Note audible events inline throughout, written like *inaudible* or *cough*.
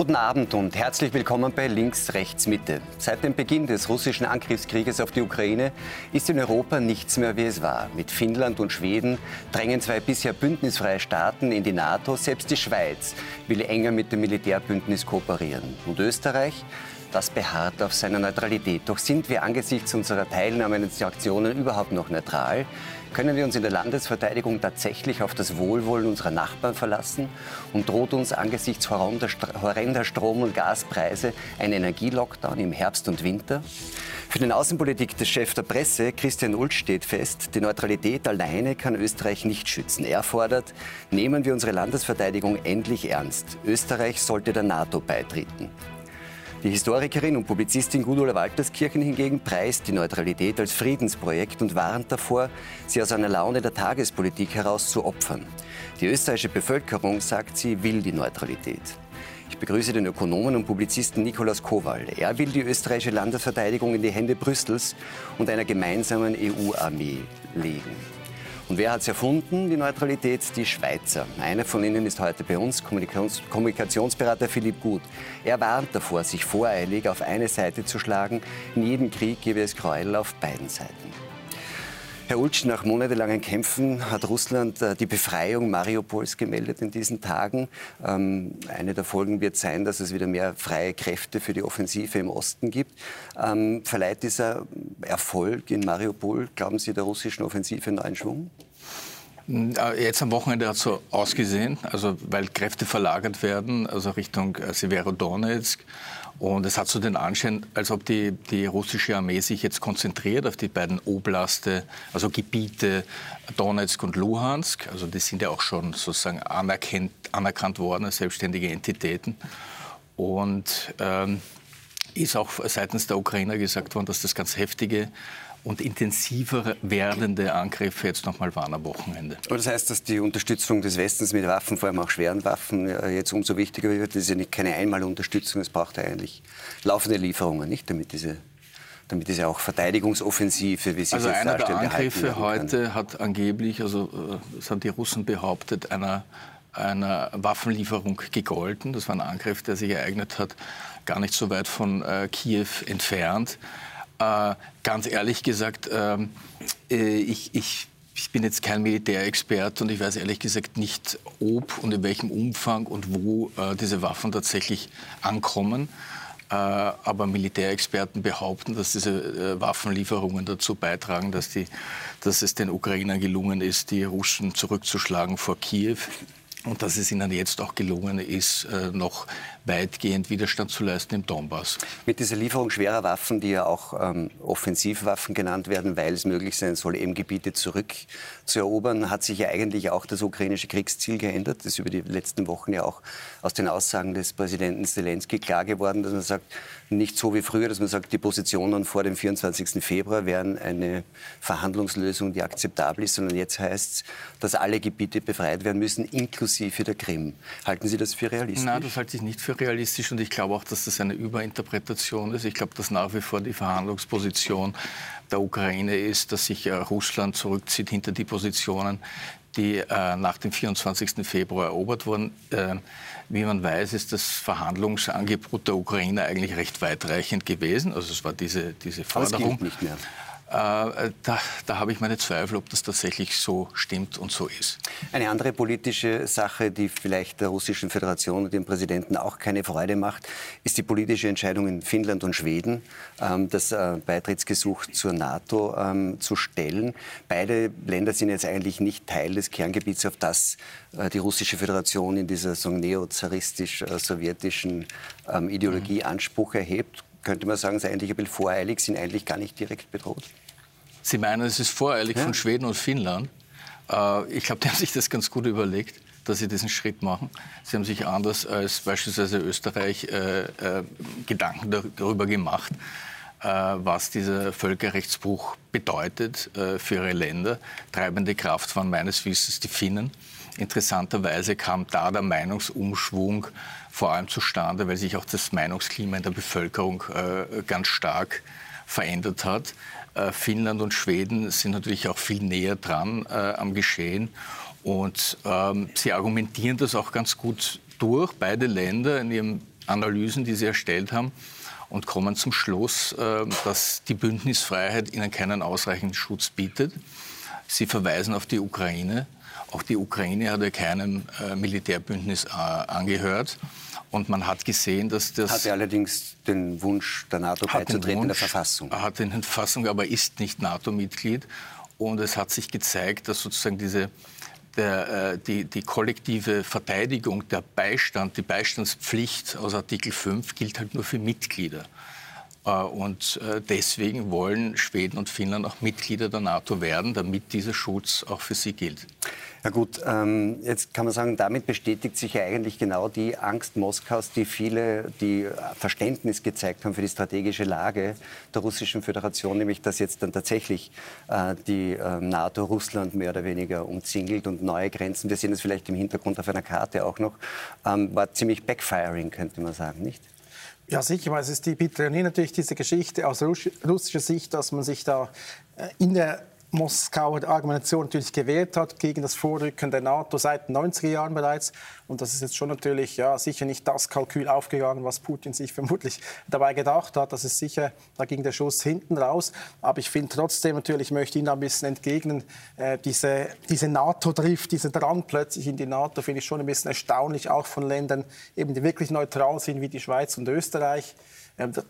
Guten Abend und herzlich willkommen bei Links, Rechts, Mitte. Seit dem Beginn des russischen Angriffskrieges auf die Ukraine ist in Europa nichts mehr, wie es war. Mit Finnland und Schweden drängen zwei bisher bündnisfreie Staaten in die NATO. Selbst die Schweiz will enger mit dem Militärbündnis kooperieren. Und Österreich? Das beharrt auf seiner Neutralität. Doch sind wir angesichts unserer Teilnahme an den Aktionen überhaupt noch neutral? Können wir uns in der Landesverteidigung tatsächlich auf das Wohlwollen unserer Nachbarn verlassen? Und droht uns angesichts horrender Strom- und Gaspreise ein Energielockdown im Herbst und Winter? Für den Außenpolitik des Chefs der Presse, Christian Ulsch, steht fest, die Neutralität alleine kann Österreich nicht schützen. Er fordert, nehmen wir unsere Landesverteidigung endlich ernst. Österreich sollte der NATO beitreten. Die Historikerin und Publizistin Gudula Walterskirchen hingegen preist die Neutralität als Friedensprojekt und warnt davor, sie aus einer Laune der Tagespolitik heraus zu opfern. Die österreichische Bevölkerung, sagt sie, will die Neutralität. Ich begrüße den Ökonomen und Publizisten Nikolaus Kowal. Er will die österreichische Landesverteidigung in die Hände Brüssels und einer gemeinsamen EU-Armee legen. Und wer hat es erfunden, die Neutralität? Die Schweizer. Einer von ihnen ist heute bei uns, Kommunikations Kommunikationsberater Philipp Gut. Er warnt davor, sich voreilig auf eine Seite zu schlagen. In jedem Krieg gebe es Gräuel auf beiden Seiten. Herr Ulsch, nach monatelangen Kämpfen hat Russland äh, die Befreiung Mariupols gemeldet in diesen Tagen. Ähm, eine der Folgen wird sein, dass es wieder mehr freie Kräfte für die Offensive im Osten gibt. Ähm, verleiht dieser Erfolg in Mariupol, glauben Sie, der russischen Offensive neuen Schwung? Äh, jetzt am Wochenende hat es so ausgesehen, also weil Kräfte verlagert werden, also Richtung äh, Severodonetsk. Und es hat so den Anschein, als ob die, die russische Armee sich jetzt konzentriert auf die beiden Oblaste, also Gebiete Donetsk und Luhansk. Also die sind ja auch schon sozusagen anerkannt, anerkannt worden als selbstständige Entitäten. Und ähm, ist auch seitens der Ukrainer gesagt worden, dass das ganz heftige und intensiver werdende Angriffe jetzt nochmal waren am Wochenende. Aber das heißt, dass die Unterstützung des Westens mit Waffen, vor allem auch schweren Waffen, jetzt umso wichtiger wird. Das ist ja nicht keine Einmalunterstützung, es braucht ja eigentlich laufende Lieferungen, nicht, damit diese damit diese auch Verteidigungsoffensive, wie Sie also einer der Angriffe heute hat angeblich, also äh, das haben die Russen behauptet, einer, einer Waffenlieferung gegolten. Das war ein Angriff, der sich ereignet hat, gar nicht so weit von äh, Kiew entfernt. Äh, ganz ehrlich gesagt, ähm, äh, ich, ich, ich bin jetzt kein Militärexpert und ich weiß ehrlich gesagt nicht, ob und in welchem Umfang und wo äh, diese Waffen tatsächlich ankommen. Äh, aber Militärexperten behaupten, dass diese äh, Waffenlieferungen dazu beitragen, dass, die, dass es den Ukrainern gelungen ist, die Russen zurückzuschlagen vor Kiew und dass es ihnen jetzt auch gelungen ist, äh, noch weitgehend Widerstand zu leisten im Donbass. Mit dieser Lieferung schwerer Waffen, die ja auch ähm, Offensivwaffen genannt werden, weil es möglich sein soll, eben Gebiete zurückzuerobern, hat sich ja eigentlich auch das ukrainische Kriegsziel geändert. Das ist über die letzten Wochen ja auch aus den Aussagen des Präsidenten Zelensky klar geworden, dass man sagt, nicht so wie früher, dass man sagt, die Positionen vor dem 24. Februar wären eine Verhandlungslösung, die akzeptabel ist, sondern jetzt heißt es, dass alle Gebiete befreit werden müssen, inklusive der Krim. Halten Sie das für realistisch? Nein, das halte ich nicht für realistisch und ich glaube auch, dass das eine Überinterpretation ist. Ich glaube, dass nach wie vor die Verhandlungsposition der Ukraine ist, dass sich äh, Russland zurückzieht hinter die Positionen, die äh, nach dem 24. Februar erobert wurden. Äh, wie man weiß, ist das Verhandlungsangebot der Ukraine eigentlich recht weitreichend gewesen. Also es war diese, diese Forderung. Aber es gilt nicht mehr. Äh, da, da habe ich meine Zweifel, ob das tatsächlich so stimmt und so ist. Eine andere politische Sache, die vielleicht der Russischen Föderation und dem Präsidenten auch keine Freude macht, ist die politische Entscheidung in Finnland und Schweden, ähm, das äh, Beitrittsgesuch zur NATO ähm, zu stellen. Beide Länder sind jetzt eigentlich nicht Teil des Kerngebiets, auf das äh, die Russische Föderation in dieser so neozaristisch-sowjetischen ähm, Ideologie mhm. Anspruch erhebt könnte man sagen, sind eigentlich ein bisschen voreilig, sind eigentlich gar nicht direkt bedroht. Sie meinen, es ist voreilig ja. von Schweden und Finnland? Äh, ich glaube, die haben sich das ganz gut überlegt, dass sie diesen Schritt machen. Sie haben sich anders als beispielsweise Österreich äh, äh, Gedanken darüber gemacht, was dieser Völkerrechtsbruch bedeutet für ihre Länder. Treibende Kraft waren meines Wissens die Finnen. Interessanterweise kam da der Meinungsumschwung vor allem zustande, weil sich auch das Meinungsklima in der Bevölkerung äh, ganz stark verändert hat. Äh, Finnland und Schweden sind natürlich auch viel näher dran äh, am Geschehen. Und ähm, sie argumentieren das auch ganz gut durch, beide Länder in ihrem Analysen, die sie erstellt haben und kommen zum Schluss, dass die Bündnisfreiheit ihnen keinen ausreichenden Schutz bietet. Sie verweisen auf die Ukraine. Auch die Ukraine hat ja keinem äh, Militärbündnis äh, angehört. Und man hat gesehen, dass das. Hatte allerdings den Wunsch, der NATO beizutreten in der Verfassung. Er hat in der Verfassung, aber ist nicht NATO-Mitglied. Und es hat sich gezeigt, dass sozusagen diese, der, äh, die, die, kollektive Verteidigung, der Beistand, die Beistandspflicht aus Artikel 5 gilt halt nur für Mitglieder. Und deswegen wollen Schweden und Finnland auch Mitglieder der NATO werden, damit dieser Schutz auch für sie gilt. Ja gut, ähm, jetzt kann man sagen, damit bestätigt sich ja eigentlich genau die Angst Moskaus, die viele, die Verständnis gezeigt haben für die strategische Lage der Russischen Föderation, nämlich dass jetzt dann tatsächlich äh, die äh, NATO Russland mehr oder weniger umzingelt und neue Grenzen, wir sehen das vielleicht im Hintergrund auf einer Karte auch noch, ähm, war ziemlich backfiring, könnte man sagen, nicht? Ja, sicher, weil es ist die bittere natürlich diese Geschichte aus russischer Sicht, dass man sich da äh, in der Moskauer Argumentation natürlich gewährt hat gegen das Vorrücken der NATO seit den 90er Jahren bereits. Und das ist jetzt schon natürlich ja, sicher nicht das Kalkül aufgegangen, was Putin sich *laughs* vermutlich dabei gedacht hat. Das ist sicher, da ging der Schuss hinten raus. Aber ich finde trotzdem natürlich, möchte Ihnen ein bisschen entgegnen, äh, diese, diese NATO-Drift, dieser Drang plötzlich in die NATO, finde ich schon ein bisschen erstaunlich, auch von Ländern, eben, die wirklich neutral sind, wie die Schweiz und Österreich.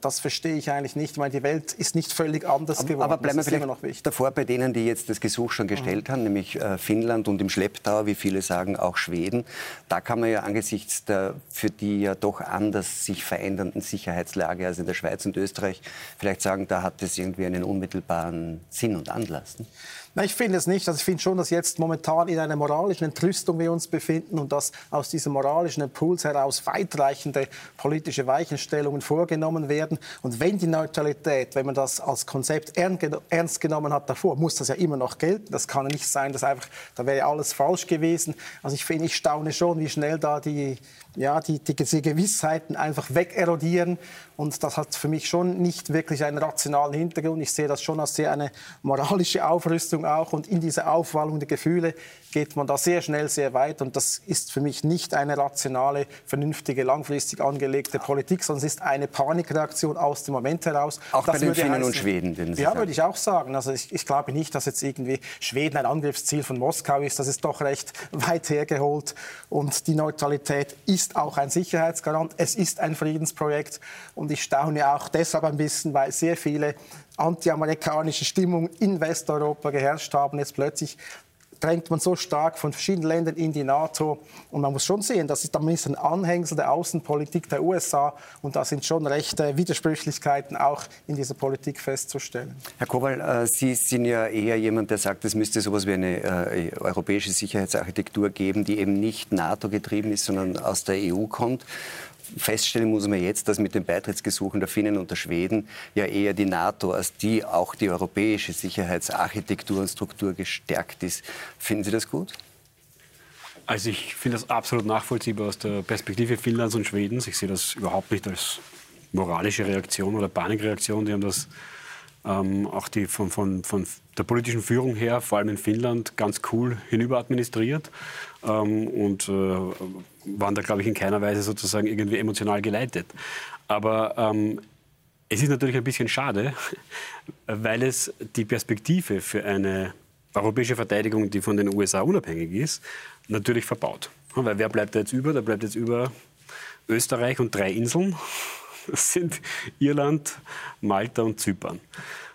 Das verstehe ich eigentlich nicht. Ich meine, die Welt ist nicht völlig anders geworden. Aber bleiben wir vielleicht noch davor bei denen, die jetzt das Gesuch schon gestellt mhm. haben, nämlich äh, Finnland und im Schlepptau, wie viele sagen, auch Schweden. Da kann man ja angesichts der für die ja doch anders sich verändernden Sicherheitslage als in der Schweiz und Österreich vielleicht sagen, da hat es irgendwie einen unmittelbaren Sinn und Anlass. Ne? Nein, ich finde es nicht. Also ich finde schon, dass jetzt momentan in einer moralischen Entrüstung wir uns befinden und dass aus diesem moralischen Impuls heraus weitreichende politische Weichenstellungen vorgenommen werden. Und wenn die Neutralität, wenn man das als Konzept ernst genommen hat davor, muss das ja immer noch gelten. Das kann nicht sein, dass einfach, da wäre alles falsch gewesen. Also ich finde, ich staune schon, wie schnell da die, ja, die, die, die Gewissheiten einfach wegerodieren. Und das hat für mich schon nicht wirklich einen rationalen Hintergrund. Ich sehe das schon als sehr eine moralische Aufrüstung auch. Und in dieser Aufwallung der Gefühle geht man da sehr schnell sehr weit. Und das ist für mich nicht eine rationale, vernünftige, langfristig angelegte Politik, sondern es ist eine Panikreaktion aus dem Moment heraus. Auch das bei den Finnen heißen, und Schweden? Den Sie ja, sagen. würde ich auch sagen. Also ich, ich glaube nicht, dass jetzt irgendwie Schweden ein Angriffsziel von Moskau ist. Das ist doch recht weit hergeholt. Und die Neutralität ist auch ein Sicherheitsgarant. Es ist ein Friedensprojekt. Und ich staune auch deshalb ein bisschen, weil sehr viele anti-amerikanische Stimmungen in Westeuropa geherrscht haben. Jetzt plötzlich drängt man so stark von verschiedenen Ländern in die NATO. Und man muss schon sehen, das ist damit ein Anhängsel der Außenpolitik der USA. Und da sind schon rechte Widersprüchlichkeiten auch in dieser Politik festzustellen. Herr Kowal, äh, Sie sind ja eher jemand, der sagt, es müsste so etwas wie eine äh, europäische Sicherheitsarchitektur geben, die eben nicht NATO-getrieben ist, sondern aus der EU kommt feststellen muss man jetzt, dass mit den Beitrittsgesuchen der Finnen und der Schweden ja eher die NATO als die auch die europäische Sicherheitsarchitektur und Struktur gestärkt ist. Finden Sie das gut? Also ich finde das absolut nachvollziehbar aus der Perspektive Finnlands und Schwedens. Ich sehe das überhaupt nicht als moralische Reaktion oder Panikreaktion. Die haben das ähm, auch die von, von, von der politischen Führung her, vor allem in Finnland, ganz cool hinüber administriert ähm, und äh, waren da, glaube ich, in keiner Weise sozusagen irgendwie emotional geleitet. Aber ähm, es ist natürlich ein bisschen schade, *laughs* weil es die Perspektive für eine europäische Verteidigung, die von den USA unabhängig ist, natürlich verbaut. Weil wer bleibt da jetzt über? Da bleibt jetzt über Österreich und drei Inseln. Das sind Irland, Malta und Zypern.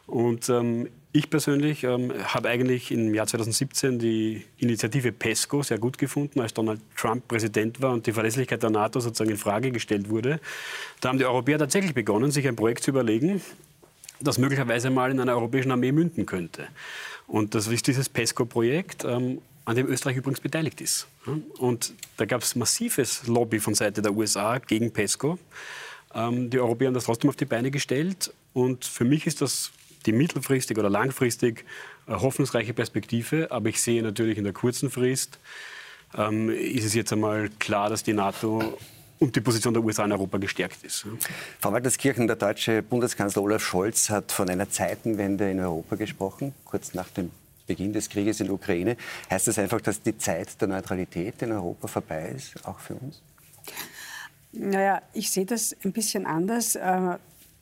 Und ähm, ich persönlich ähm, habe eigentlich im Jahr 2017 die Initiative PESCO sehr gut gefunden, als Donald Trump Präsident war und die Verlässlichkeit der NATO sozusagen in Frage gestellt wurde. Da haben die Europäer tatsächlich begonnen, sich ein Projekt zu überlegen, das möglicherweise mal in einer europäischen Armee münden könnte. Und das ist dieses PESCO-Projekt, ähm, an dem Österreich übrigens beteiligt ist. Und da gab es massives Lobby von Seite der USA gegen PESCO. Ähm, die Europäer haben das trotzdem auf die Beine gestellt. Und für mich ist das die mittelfristig oder langfristig eine hoffnungsreiche Perspektive. Aber ich sehe natürlich in der kurzen Frist, ähm, ist es jetzt einmal klar, dass die NATO und die Position der USA in Europa gestärkt ist. Frau Walterskirchen, der deutsche Bundeskanzler Olaf Scholz hat von einer Zeitenwende in Europa gesprochen, kurz nach dem Beginn des Krieges in der Ukraine. Heißt das einfach, dass die Zeit der Neutralität in Europa vorbei ist, auch für uns? Naja, ich sehe das ein bisschen anders. Äh,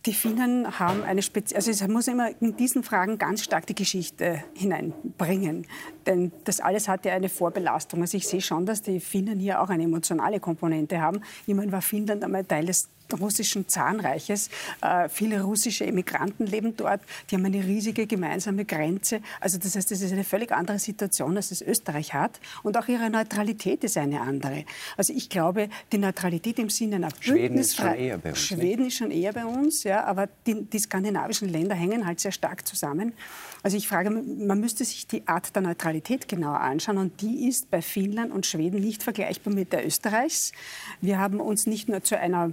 die Finnen haben eine spezielle, also es muss immer in diesen Fragen ganz stark die Geschichte hineinbringen. Denn das alles hat ja eine Vorbelastung. Also ich sehe schon, dass die Finnen hier auch eine emotionale Komponente haben. Immerhin war Finnland einmal Teil des russischen Zahnreiches. Äh, viele russische Emigranten leben dort. Die haben eine riesige gemeinsame Grenze. Also das heißt, das ist eine völlig andere Situation, als es Österreich hat. Und auch ihre Neutralität ist eine andere. Also ich glaube, die Neutralität im Sinne einer Schweden ist schon eher bei uns. Schweden ist schon eher bei uns, ja, aber die, die skandinavischen Länder hängen halt sehr stark zusammen. Also ich frage, man müsste sich die Art der Neutralität genauer anschauen und die ist bei Finnland und Schweden nicht vergleichbar mit der Österreichs. Wir haben uns nicht nur zu einer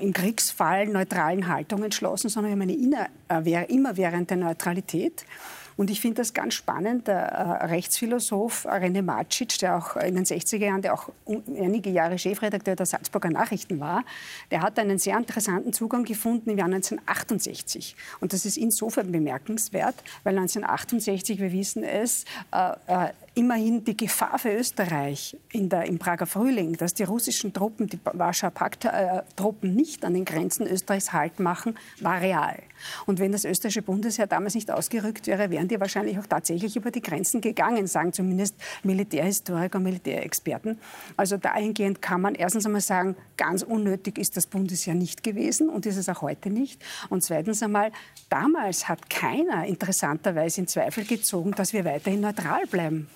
im Kriegsfall neutralen Haltung entschlossen, sondern wir haben eine inner, äh, immerwährende Neutralität. Und ich finde das ganz spannend. Der äh, Rechtsphilosoph René Macic, der auch in den 60er Jahren, der auch einige Jahre Chefredakteur der Salzburger Nachrichten war, der hat einen sehr interessanten Zugang gefunden im Jahr 1968. Und das ist insofern bemerkenswert, weil 1968, wir wissen es, äh, äh, immerhin die Gefahr für Österreich in der, im Prager Frühling, dass die russischen Truppen, die Warschauer Pakt-Truppen nicht an den Grenzen Österreichs Halt machen, war real. Und wenn das österreichische Bundesheer damals nicht ausgerückt wäre, wären die wahrscheinlich auch tatsächlich über die Grenzen gegangen, sagen zumindest Militärhistoriker und Militärexperten. Also dahingehend kann man erstens einmal sagen, ganz unnötig ist das Bundesheer nicht gewesen und ist es auch heute nicht. Und zweitens einmal, damals hat keiner interessanterweise in Zweifel gezogen, dass wir weiterhin neutral bleiben.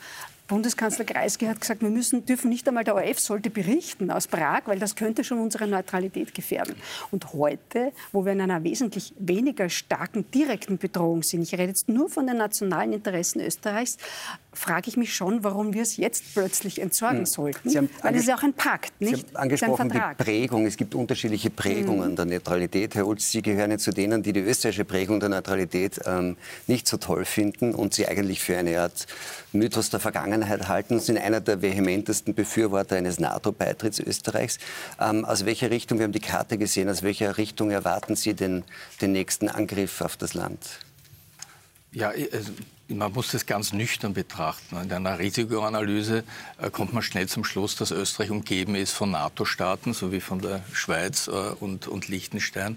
Bundeskanzler Kreisky hat gesagt, wir müssen, dürfen nicht einmal der ORF sollte berichten aus Prag, weil das könnte schon unsere Neutralität gefährden. Und heute, wo wir in einer wesentlich weniger starken direkten Bedrohung sind, ich rede jetzt nur von den nationalen Interessen Österreichs, frage ich mich schon, warum wir es jetzt plötzlich entsorgen hm. sollten. Weil es ist ja auch ein Pakt, nicht? Sie haben angesprochen die Prägung. Es gibt unterschiedliche Prägungen hm. der Neutralität. Herr Ulz, Sie gehören ja zu denen, die die österreichische Prägung der Neutralität ähm, nicht so toll finden und sie eigentlich für eine Art Mythos der Vergangenheit halten und sind einer der vehementesten Befürworter eines NATO-Beitritts Österreichs. Ähm, aus welcher Richtung, wir haben die Karte gesehen, aus welcher Richtung erwarten Sie den, den nächsten Angriff auf das Land? Ja, also man muss das ganz nüchtern betrachten. In einer Risikoanalyse äh, kommt man schnell zum Schluss, dass Österreich umgeben ist von NATO-Staaten, sowie von der Schweiz und, und Liechtenstein.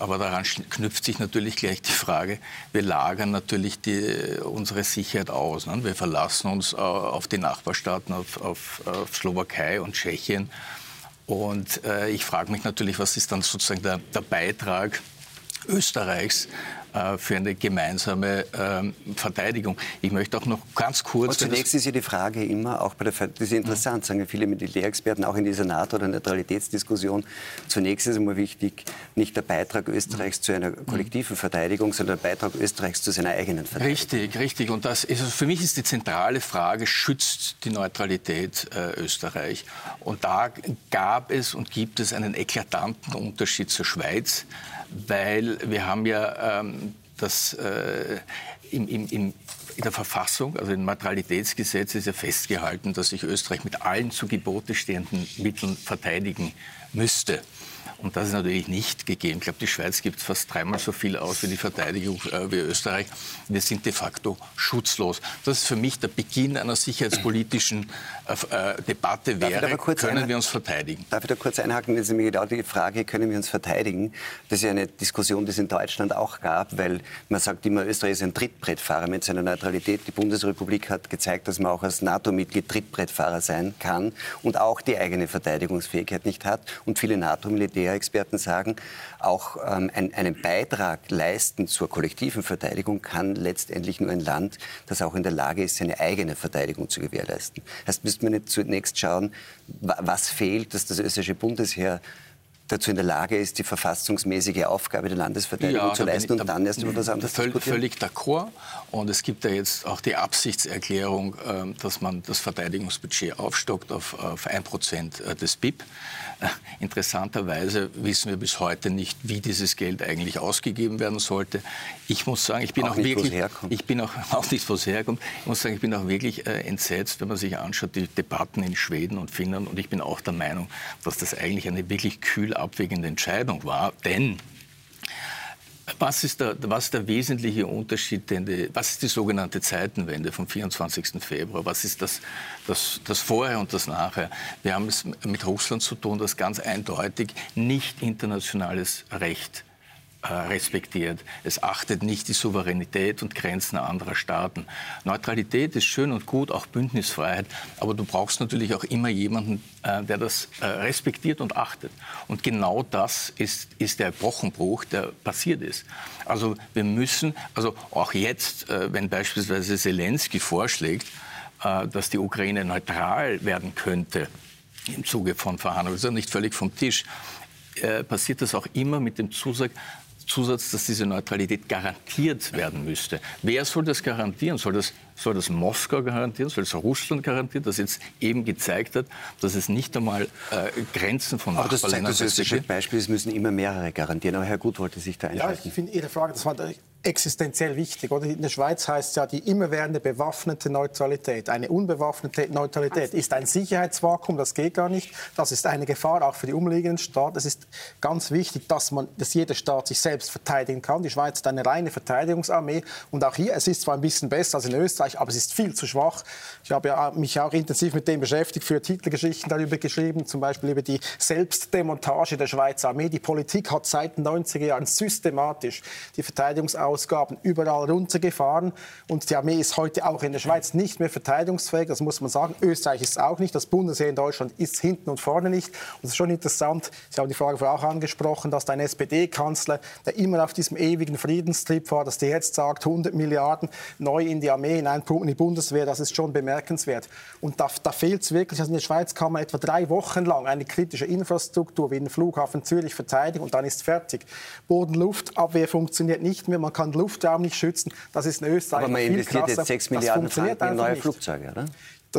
Aber daran knüpft sich natürlich gleich die Frage, wir lagern natürlich die, unsere Sicherheit aus. Ne? Wir verlassen uns äh, auf die Nachbarstaaten, auf, auf, auf Slowakei und Tschechien. Und äh, ich frage mich natürlich, was ist dann sozusagen der, der Beitrag Österreichs für eine gemeinsame ähm, Verteidigung. Ich möchte auch noch ganz kurz. Aber zunächst ist ja die Frage immer, auch bei der, das ist interessant, sagen viele Militärexperten, auch in dieser NATO- oder Neutralitätsdiskussion, zunächst ist immer wichtig, nicht der Beitrag Österreichs zu einer kollektiven Verteidigung, sondern der Beitrag Österreichs zu seiner eigenen Verteidigung. Richtig, richtig. Und das ist, für mich ist die zentrale Frage, schützt die Neutralität äh, Österreich? Und da gab es und gibt es einen eklatanten Unterschied zur Schweiz weil wir haben ja ähm, das äh, im, im, im, in der Verfassung, also im Materialitätsgesetz ist ja festgehalten, dass sich Österreich mit allen zu Gebote stehenden Mitteln verteidigen müsste. Und das ist natürlich nicht gegeben. Ich glaube, die Schweiz gibt fast dreimal so viel aus für die Verteidigung äh, wie Österreich. Wir sind de facto schutzlos. Das ist für mich der Beginn einer sicherheitspolitischen äh, äh Debatte wäre, können wir uns verteidigen? Darf ich da kurz einhaken? Das ist nämlich genau die Frage, können wir uns verteidigen? Das ist ja eine Diskussion, die es in Deutschland auch gab, weil man sagt immer, Österreich ist ein Trittbrettfahrer mit seiner Neutralität. Die Bundesrepublik hat gezeigt, dass man auch als NATO-Mitglied Trittbrettfahrer sein kann und auch die eigene Verteidigungsfähigkeit nicht hat. Und viele NATO-Militärs Militärexperten sagen, auch ähm, ein, einen Beitrag leisten zur kollektiven Verteidigung kann letztendlich nur ein Land, das auch in der Lage ist, seine eigene Verteidigung zu gewährleisten. Das müsste man nicht zunächst schauen, was fehlt, dass das österreichische Bundesheer dazu in der Lage ist, die verfassungsmäßige Aufgabe der Landesverteidigung ja, zu leisten und dann erst über das andere völ? Völlig d'accord. Und es gibt ja jetzt auch die Absichtserklärung, ähm, dass man das Verteidigungsbudget aufstockt auf, auf 1% äh, des BIP. Äh, interessanterweise wissen wir bis heute nicht, wie dieses Geld eigentlich ausgegeben werden sollte. Ich muss sagen, ich bin auch, auch wirklich, ich bin auch, *laughs* auch nicht, wo es herkommt. Ich muss sagen, ich bin auch wirklich äh, entsetzt, wenn man sich anschaut, die Debatten in Schweden und Finnland. Und ich bin auch der Meinung, dass das eigentlich eine wirklich kühl abwägende Entscheidung war, denn Was ist, der, was der wesentliche Unterschied? Die, was ist die sogenannte Zeitenwende vom 24. Februar? Was ist das, das, das Vorher und das Nachher? Wir haben es mit Russland zu tun, das ganz eindeutig nicht internationales Recht respektiert. Es achtet nicht die Souveränität und Grenzen anderer Staaten. Neutralität ist schön und gut, auch Bündnisfreiheit, aber du brauchst natürlich auch immer jemanden, äh, der das äh, respektiert und achtet. Und genau das ist, ist der Brochenbruch, der passiert ist. Also wir müssen, also auch jetzt, wenn beispielsweise Zelensky vorschlägt, dass die Ukraine neutral werden könnte im Zuge von Verhandlungen, ist ja nicht völlig vom Tisch, passiert das auch immer mit dem Zusatz, Zusatz, dass diese Neutralität garantiert werden müsste. Wer soll das garantieren? Soll das, soll das Moskau garantieren? Soll das Russland garantieren, das jetzt eben gezeigt hat, dass es nicht einmal äh, Grenzen von Aber das zeigt das österreichische Beispiel, es müssen immer mehrere garantieren. Aber Herr Gut wollte sich da einschalten. Ja, ich finde Ihre Frage, das war existenziell wichtig. Oder? In der Schweiz heißt es ja, die immerwährende bewaffnete Neutralität. Eine unbewaffnete Neutralität ist ein Sicherheitsvakuum, das geht gar nicht. Das ist eine Gefahr auch für die umliegenden Staaten. Es ist ganz wichtig, dass, man, dass jeder Staat sich selbst verteidigen kann. Die Schweiz hat eine reine Verteidigungsarmee. Und auch hier, es ist zwar ein bisschen besser als in Österreich, aber es ist viel zu schwach. Ich habe ja mich auch intensiv mit dem beschäftigt, für Titelgeschichten darüber geschrieben, zum Beispiel über die Selbstdemontage der Schweizer Armee. Die Politik hat seit den 90er Jahren systematisch die Verteidigungsarmee Ausgaben überall runtergefahren. Und die Armee ist heute auch in der Schweiz nicht mehr verteidigungsfähig. Das muss man sagen. Österreich ist auch nicht. Das Bundesheer in Deutschland ist hinten und vorne nicht. Und es ist schon interessant, Sie haben die Frage vorher auch angesprochen, dass ein SPD-Kanzler, der immer auf diesem ewigen Friedenstrip war, dass der jetzt sagt, 100 Milliarden neu in die Armee hineinpumpen, in die Bundeswehr, das ist schon bemerkenswert. Und da, da fehlt es wirklich. Also in der Schweiz kann man etwa drei Wochen lang eine kritische Infrastruktur wie den Flughafen Zürich verteidigen und dann ist fertig. Boden-Luftabwehr funktioniert nicht mehr. Man kann Luftraum nicht schützen. Das ist in Österreich Aber man investiert jetzt 6 Milliarden Franken in neue nicht. Flugzeuge, oder?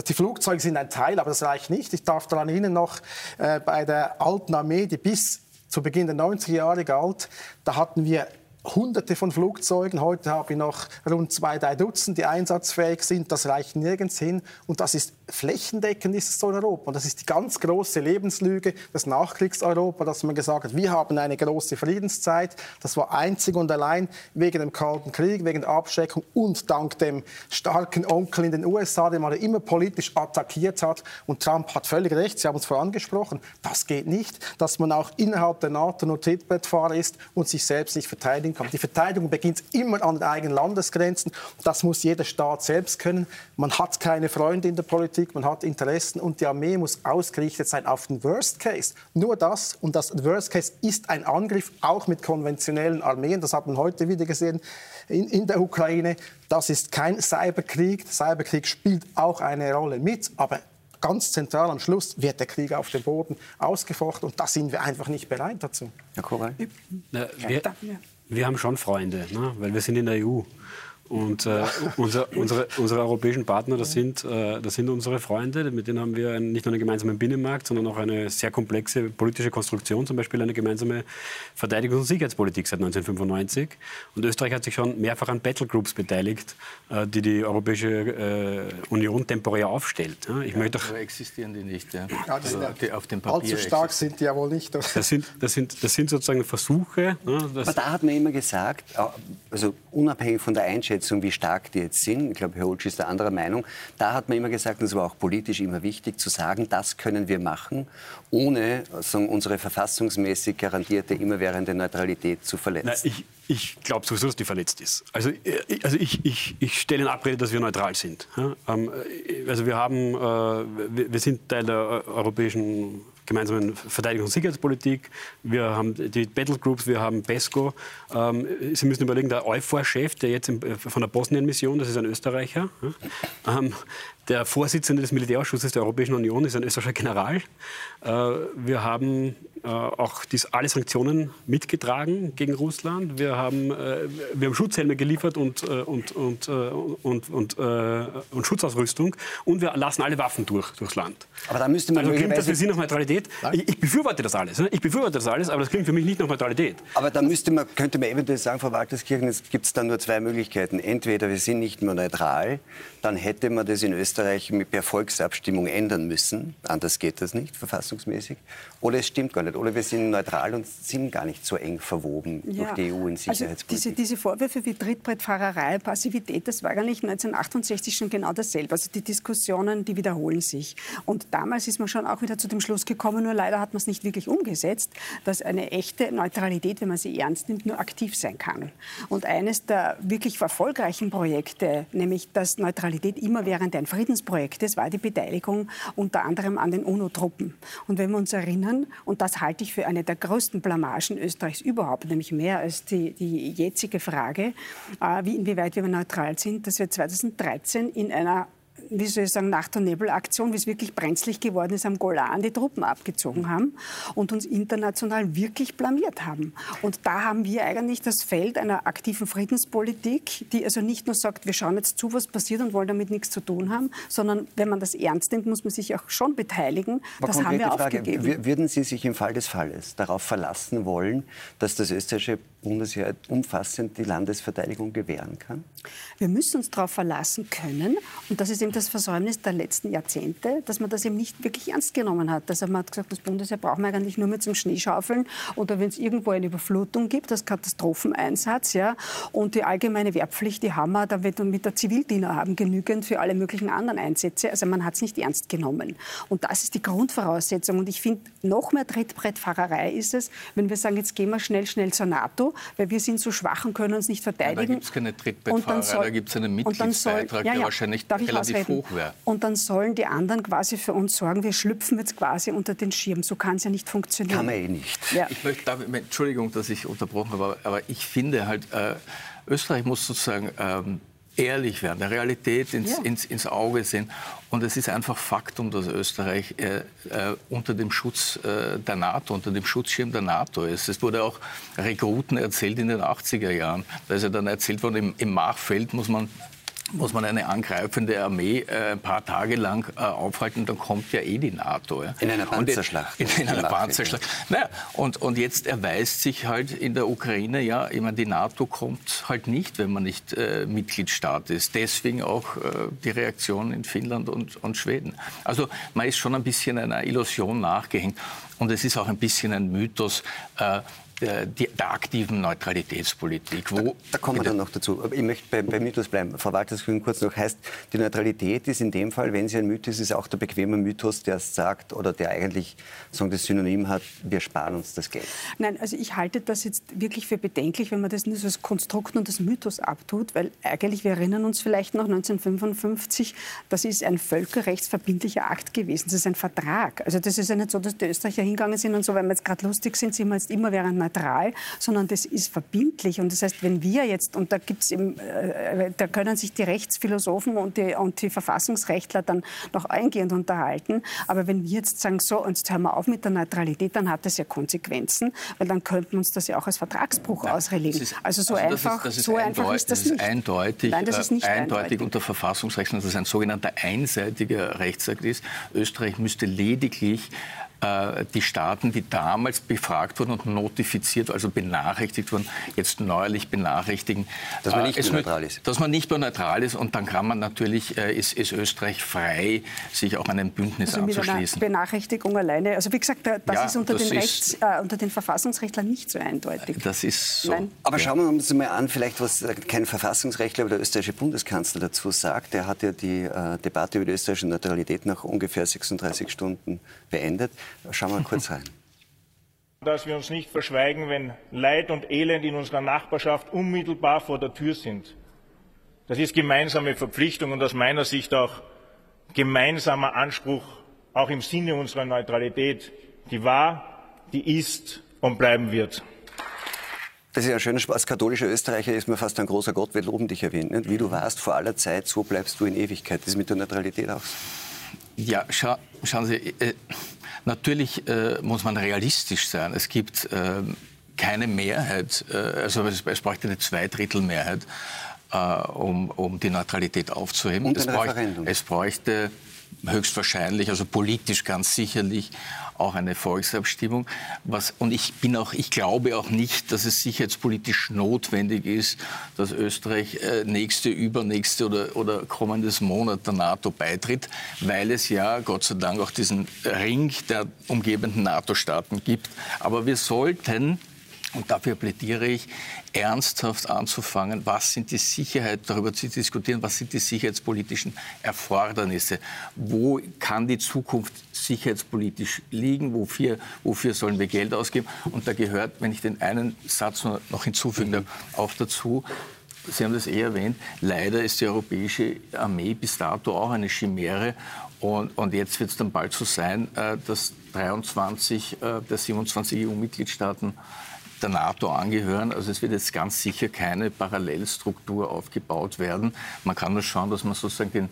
Die Flugzeuge sind ein Teil, aber das reicht nicht. Ich darf daran erinnern, noch äh, bei der alten Armee, die bis zu Beginn der 90er Jahre galt, da hatten wir Hunderte von Flugzeugen. Heute habe ich noch rund zwei, drei Dutzend, die einsatzfähig sind. Das reicht nirgends hin. Und das ist flächendeckend ist es so in Europa. Das ist die ganz große Lebenslüge des Nachkriegseuropa, dass man gesagt hat, wir haben eine große Friedenszeit. Das war einzig und allein wegen dem Kalten Krieg, wegen der Abschreckung und dank dem starken Onkel in den USA, den man immer politisch attackiert hat. Und Trump hat völlig recht, Sie haben es vorher angesprochen, das geht nicht, dass man auch innerhalb der NATO nur Trittbrettfahrer ist und sich selbst nicht verteidigen kann. Die Verteidigung beginnt immer an den eigenen Landesgrenzen. Das muss jeder Staat selbst können. Man hat keine Freunde in der Politik, man hat Interessen und die Armee muss ausgerichtet sein auf den Worst Case. Nur das und das Worst Case ist ein Angriff, auch mit konventionellen Armeen. Das hat man heute wieder gesehen in, in der Ukraine. Das ist kein Cyberkrieg. Der Cyberkrieg spielt auch eine Rolle mit, aber ganz zentral am Schluss wird der Krieg auf dem Boden ausgefochten und da sind wir einfach nicht bereit dazu. Herr Koray? wir, wir haben schon Freunde, ne? weil wir sind in der EU. Und äh, unser, unsere, unsere europäischen Partner, das sind, äh, das sind unsere Freunde. Mit denen haben wir nicht nur einen gemeinsamen Binnenmarkt, sondern auch eine sehr komplexe politische Konstruktion, zum Beispiel eine gemeinsame Verteidigungs- und Sicherheitspolitik seit 1995. Und Österreich hat sich schon mehrfach an Battlegroups beteiligt, äh, die die Europäische äh, Union temporär aufstellt. Ja, ich ja, möchte auch, existieren die nicht. Ja. also, die auf dem Papier allzu stark sind die ja wohl nicht. Das sind, das sind, das sind sozusagen Versuche. Aber da hat man immer gesagt, also unabhängig von der Einschätzung, Einschätzung, wie stark die jetzt sind. Ich glaube, Herr Holsch ist der anderer Meinung. Da hat man immer gesagt, und es war auch politisch immer wichtig, zu sagen, das können wir machen, ohne sagen, unsere verfassungsmäßig garantierte immerwährende Neutralität zu verletzen. Na, ich ich glaube sowieso, dass die verletzt ist. Also, äh, also ich, ich, ich stelle in Abrede, dass wir neutral sind. Ähm, äh, also wir, haben, äh, wir sind Teil der europäischen gemeinsamen Verteidigungs- und Sicherheitspolitik, wir haben die Battlegroups, wir haben PESCO. Ähm, Sie müssen überlegen, der EUFOR-Chef, der jetzt von der Bosnien-Mission, das ist ein Österreicher, ähm, der Vorsitzende des Militärausschusses der Europäischen Union ist ein österreichischer General. Wir haben äh, auch dies, alle Sanktionen mitgetragen gegen Russland. Wir haben, äh, wir haben Schutzhelme geliefert und, äh, und, und, äh, und, und, äh, und, Schutzausrüstung und wir lassen alle Waffen durch, durchs Land. Aber da müsste man also klingt das für Sie nach Neutralität? Ich, ich, befürworte das alles. Ne? Ich befürworte das alles, aber das klingt für mich nicht nach Neutralität. Aber da müsste man, könnte man eventuell sagen, Frau Walterskirchen, es gibt dann nur zwei Möglichkeiten. Entweder wir sind nicht mehr neutral, dann hätte man das in Österreich mit per Volksabstimmung ändern müssen. Anders geht das nicht, verfassungsmäßig. Oder es stimmt gar nicht. Oder wir sind neutral und sind gar nicht so eng verwoben ja. durch die EU in Sicherheitspolitik. Also diese, diese Vorwürfe wie Trittbrettfahrerei, Passivität, das war eigentlich 1968 schon genau dasselbe. Also die Diskussionen, die wiederholen sich. Und damals ist man schon auch wieder zu dem Schluss gekommen, nur leider hat man es nicht wirklich umgesetzt, dass eine echte Neutralität, wenn man sie ernst nimmt, nur aktiv sein kann. Und eines der wirklich erfolgreichen Projekte, nämlich dass Neutralität immerwährend ein Friedensprojekt ist, war die Beteiligung unter anderem an den UNO-Truppen. Und wenn wir uns erinnern, und das halte ich für eine der größten Blamagen Österreichs überhaupt, nämlich mehr als die, die jetzige Frage, äh, wie, inwieweit wir neutral sind, dass wir 2013 in einer wie soll ich sagen, Nacht- und Nebelaktion, wie es wirklich brenzlig geworden ist, am Golan die Truppen abgezogen haben und uns international wirklich blamiert haben. Und da haben wir eigentlich das Feld einer aktiven Friedenspolitik, die also nicht nur sagt, wir schauen jetzt zu, was passiert und wollen damit nichts zu tun haben, sondern wenn man das ernst nimmt, muss man sich auch schon beteiligen. Aber das haben wir Frage, aufgegeben. Würden Sie sich im Fall des Falles darauf verlassen wollen, dass das österreichische Bundesheer umfassend die Landesverteidigung gewähren kann? Wir müssen uns darauf verlassen können. Und das ist eben das Versäumnis der letzten Jahrzehnte, dass man das eben nicht wirklich ernst genommen hat. Also man hat gesagt, das Bundesheer brauchen wir eigentlich nur mit zum Schneeschaufeln oder wenn es irgendwo eine Überflutung gibt, das Katastropheneinsatz. Ja, und die allgemeine Wehrpflicht, die haben wir, da wird mit der Zivildiener haben genügend für alle möglichen anderen Einsätze. Also man hat es nicht ernst genommen. Und das ist die Grundvoraussetzung. Und ich finde, noch mehr Trittbrettfahrerei ist es, wenn wir sagen, jetzt gehen wir schnell, schnell zur NATO, weil wir sind so schwach und können uns nicht verteidigen. Ja, da gibt es keine Trittbrettfahrerei, soll, da gibt es einen Mitgliedsbeitrag, soll, ja, ja, der wahrscheinlich relativ hoch wäre. Und dann sollen die anderen quasi für uns sorgen. Wir schlüpfen jetzt quasi unter den Schirm. So kann es ja nicht funktionieren. Kann man eh nicht. Ja. Ich möchte, Entschuldigung, dass ich unterbrochen habe, aber ich finde halt, äh, Österreich muss sozusagen ähm, ehrlich werden, der Realität ins, ja. ins, ins, Auge sehen. Und es ist einfach Faktum, dass Österreich äh, äh, unter dem Schutz äh, der NATO, unter dem Schutzschirm der NATO ist. Es wurde auch Rekruten erzählt in den 80er Jahren. Da ist ja dann erzählt worden, im, im Machfeld muss man muss man eine angreifende Armee äh, ein paar Tage lang äh, aufhalten, dann kommt ja eh die NATO. Ja. In einer Panzerschlacht. In, in einer Panzerschlacht. Naja, und, und jetzt erweist sich halt in der Ukraine, ja, ich meine, die NATO kommt halt nicht, wenn man nicht äh, Mitgliedstaat ist. Deswegen auch äh, die Reaktion in Finnland und, und Schweden. Also man ist schon ein bisschen einer Illusion nachgehängt. Und es ist auch ein bisschen ein Mythos, äh, der, der, aktiven Neutralitätspolitik. Wo da, da kommen wir dann noch dazu. Ich möchte bei, bei Mythos bleiben. Frau Walterskühn kurz noch heißt, die Neutralität ist in dem Fall, wenn sie ein Mythos ist, auch der bequeme Mythos, der sagt oder der eigentlich sagen, das Synonym hat, wir sparen uns das Geld. Nein, also ich halte das jetzt wirklich für bedenklich, wenn man das nur so als Konstrukt und das Mythos abtut, weil eigentlich, wir erinnern uns vielleicht noch 1955, das ist ein völkerrechtsverbindlicher Akt gewesen. Das ist ein Vertrag. Also das ist ja nicht so, dass die Österreicher hingegangen sind und so, weil wir jetzt gerade lustig sind, sind wir jetzt immer während neutral, sondern das ist verbindlich. Und das heißt, wenn wir jetzt, und da gibt's eben, äh, da können sich die Rechtsphilosophen und die, und die Verfassungsrechtler dann noch eingehend unterhalten, aber wenn wir jetzt sagen, so, und jetzt hören wir auf mit der Neutralität, dann hat das ja Konsequenzen, weil dann könnten wir uns das ja auch als Vertragsbruch ja, ausrelegen. Ist, also so also einfach, ist, ist so einfach ist das, das nicht. Eindeutig, Nein, das ist nicht eindeutig, eindeutig unter Verfassungsrecht, dass es ein sogenannter einseitiger Rechtsakt ist. Österreich müsste lediglich äh, die Staaten, die damals befragt wurden und notifiziert, also benachrichtigt wurden, jetzt neuerlich benachrichtigen. Dass man nicht äh, mehr neutral ist. Dass man nicht mehr neutral ist und dann kann man natürlich, äh, ist, ist Österreich frei, sich auch einem Bündnis also anzuschließen. Mit einer Benachrichtigung alleine, also wie gesagt, das ja, ist, unter, das den Rechts, äh, unter den Verfassungsrechtlern nicht so eindeutig. Das ist so. Nein. Aber schauen wir uns mal an, vielleicht was kein Verfassungsrechtler, aber der österreichische Bundeskanzler dazu sagt. Er hat ja die äh, Debatte über die österreichische Neutralität nach ungefähr 36 Stunden beendet. Schauen wir kurz rein. *laughs* Dass wir uns nicht verschweigen, wenn Leid und Elend in unserer Nachbarschaft unmittelbar vor der Tür sind. Das ist gemeinsame Verpflichtung und aus meiner Sicht auch gemeinsamer Anspruch, auch im Sinne unserer Neutralität, die war, die ist und bleiben wird. Das ist ja ein schöner Spaß. Als katholischer Österreicher ist mir fast ein großer Gott, wir loben dich erwähnt. Nicht? Wie du warst vor aller Zeit, so bleibst du in Ewigkeit. Das ist mit der Neutralität auch so. Ja, scha schauen Sie, äh, natürlich äh, muss man realistisch sein. Es gibt äh, keine Mehrheit, äh, also es, es bräuchte eine Zweidrittelmehrheit, äh, um, um die Neutralität aufzuheben. Und es, bräuchte, es bräuchte höchstwahrscheinlich, also politisch ganz sicherlich auch eine Volksabstimmung. Was, und ich bin auch, ich glaube auch nicht, dass es sicherheitspolitisch notwendig ist, dass Österreich äh, nächste, übernächste oder, oder kommendes Monat der NATO beitritt, weil es ja Gott sei Dank auch diesen Ring der umgebenden NATO-Staaten gibt. Aber wir sollten und dafür plädiere ich, ernsthaft anzufangen, was sind die Sicherheit, darüber zu diskutieren, was sind die sicherheitspolitischen Erfordernisse, wo kann die Zukunft sicherheitspolitisch liegen, wofür, wofür sollen wir Geld ausgeben. Und da gehört, wenn ich den einen Satz noch hinzufügen darf, auch dazu, Sie haben das eh erwähnt, leider ist die europäische Armee bis dato auch eine Chimäre. Und, und jetzt wird es dann bald so sein, äh, dass 23 äh, der 27 EU-Mitgliedstaaten der NATO angehören. Also es wird jetzt ganz sicher keine Parallelstruktur aufgebaut werden. Man kann nur schauen, dass man sozusagen den,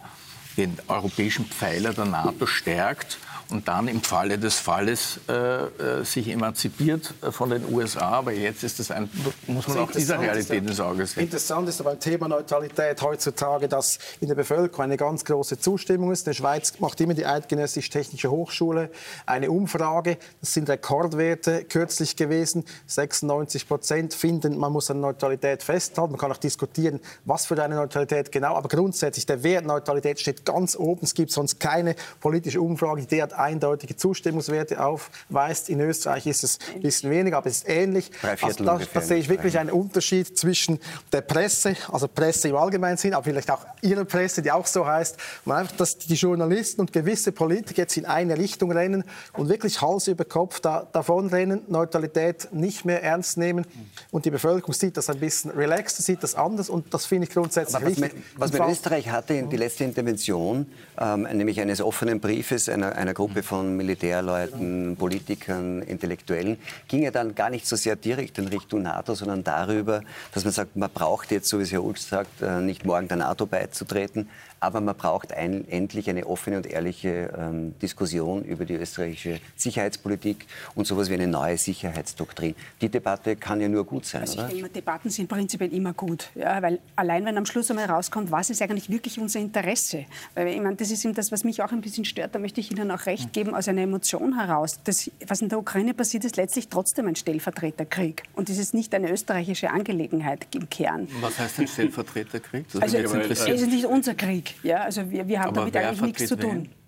den europäischen Pfeiler der NATO stärkt und dann im Falle des Falles äh, äh sich emanzipiert äh, von den USA. Aber jetzt ist das ein, muss man auch dieser Realität ins Auge sehen. Interessant ist aber beim Thema Neutralität heutzutage, dass in der Bevölkerung eine ganz große Zustimmung ist. In der Schweiz macht immer die Eidgenössische Technische Hochschule eine Umfrage. Das sind Rekordwerte kürzlich gewesen. 96 Prozent finden, man muss an Neutralität festhalten. Man kann auch diskutieren, was für eine Neutralität genau. Aber grundsätzlich, der Wert Neutralität steht ganz oben. Es gibt sonst keine politische Umfrage, die derart eindeutige Zustimmungswerte aufweist. In Österreich ist es ein bisschen weniger, aber es ist ähnlich. Also da, da sehe ich wirklich einen Unterschied zwischen der Presse, also Presse im allgemeinen Sinn, aber vielleicht auch Ihrer Presse, die auch so heißt, und einfach, dass die Journalisten und gewisse Politiker jetzt in eine Richtung rennen und wirklich Hals über Kopf da, davon rennen, Neutralität nicht mehr ernst nehmen. Und die Bevölkerung sieht das ein bisschen relaxter, sieht das anders und das finde ich grundsätzlich aber was richtig. was man in Österreich hatte in die letzte Intervention, ähm, nämlich eines offenen Briefes einer, einer Gruppe Gruppe von Militärleuten, Politikern, Intellektuellen, ging ja dann gar nicht so sehr direkt in Richtung NATO, sondern darüber, dass man sagt, man braucht jetzt, so wie es Herr Ulf sagt, äh, nicht morgen der NATO beizutreten, aber man braucht ein, endlich eine offene und ehrliche ähm, Diskussion über die österreichische Sicherheitspolitik und sowas wie eine neue Sicherheitsdoktrin. Die Debatte kann ja nur gut sein, also oder? Ich denke, Debatten sind prinzipiell immer gut, ja, weil allein wenn am Schluss einmal rauskommt, was ist eigentlich wirklich unser Interesse? Weil ich meine, das ist eben das, was mich auch ein bisschen stört. Da möchte ich Ihnen auch recht geben, aus einer Emotion heraus. Das, was in der Ukraine passiert, ist letztlich trotzdem ein Stellvertreterkrieg und es ist nicht eine österreichische Angelegenheit im Kern. Was heißt ein Stellvertreterkrieg? Das also, es ist nicht unser Krieg. Ja, also wir, wir haben Aber damit eigentlich nichts zu tun. Wen?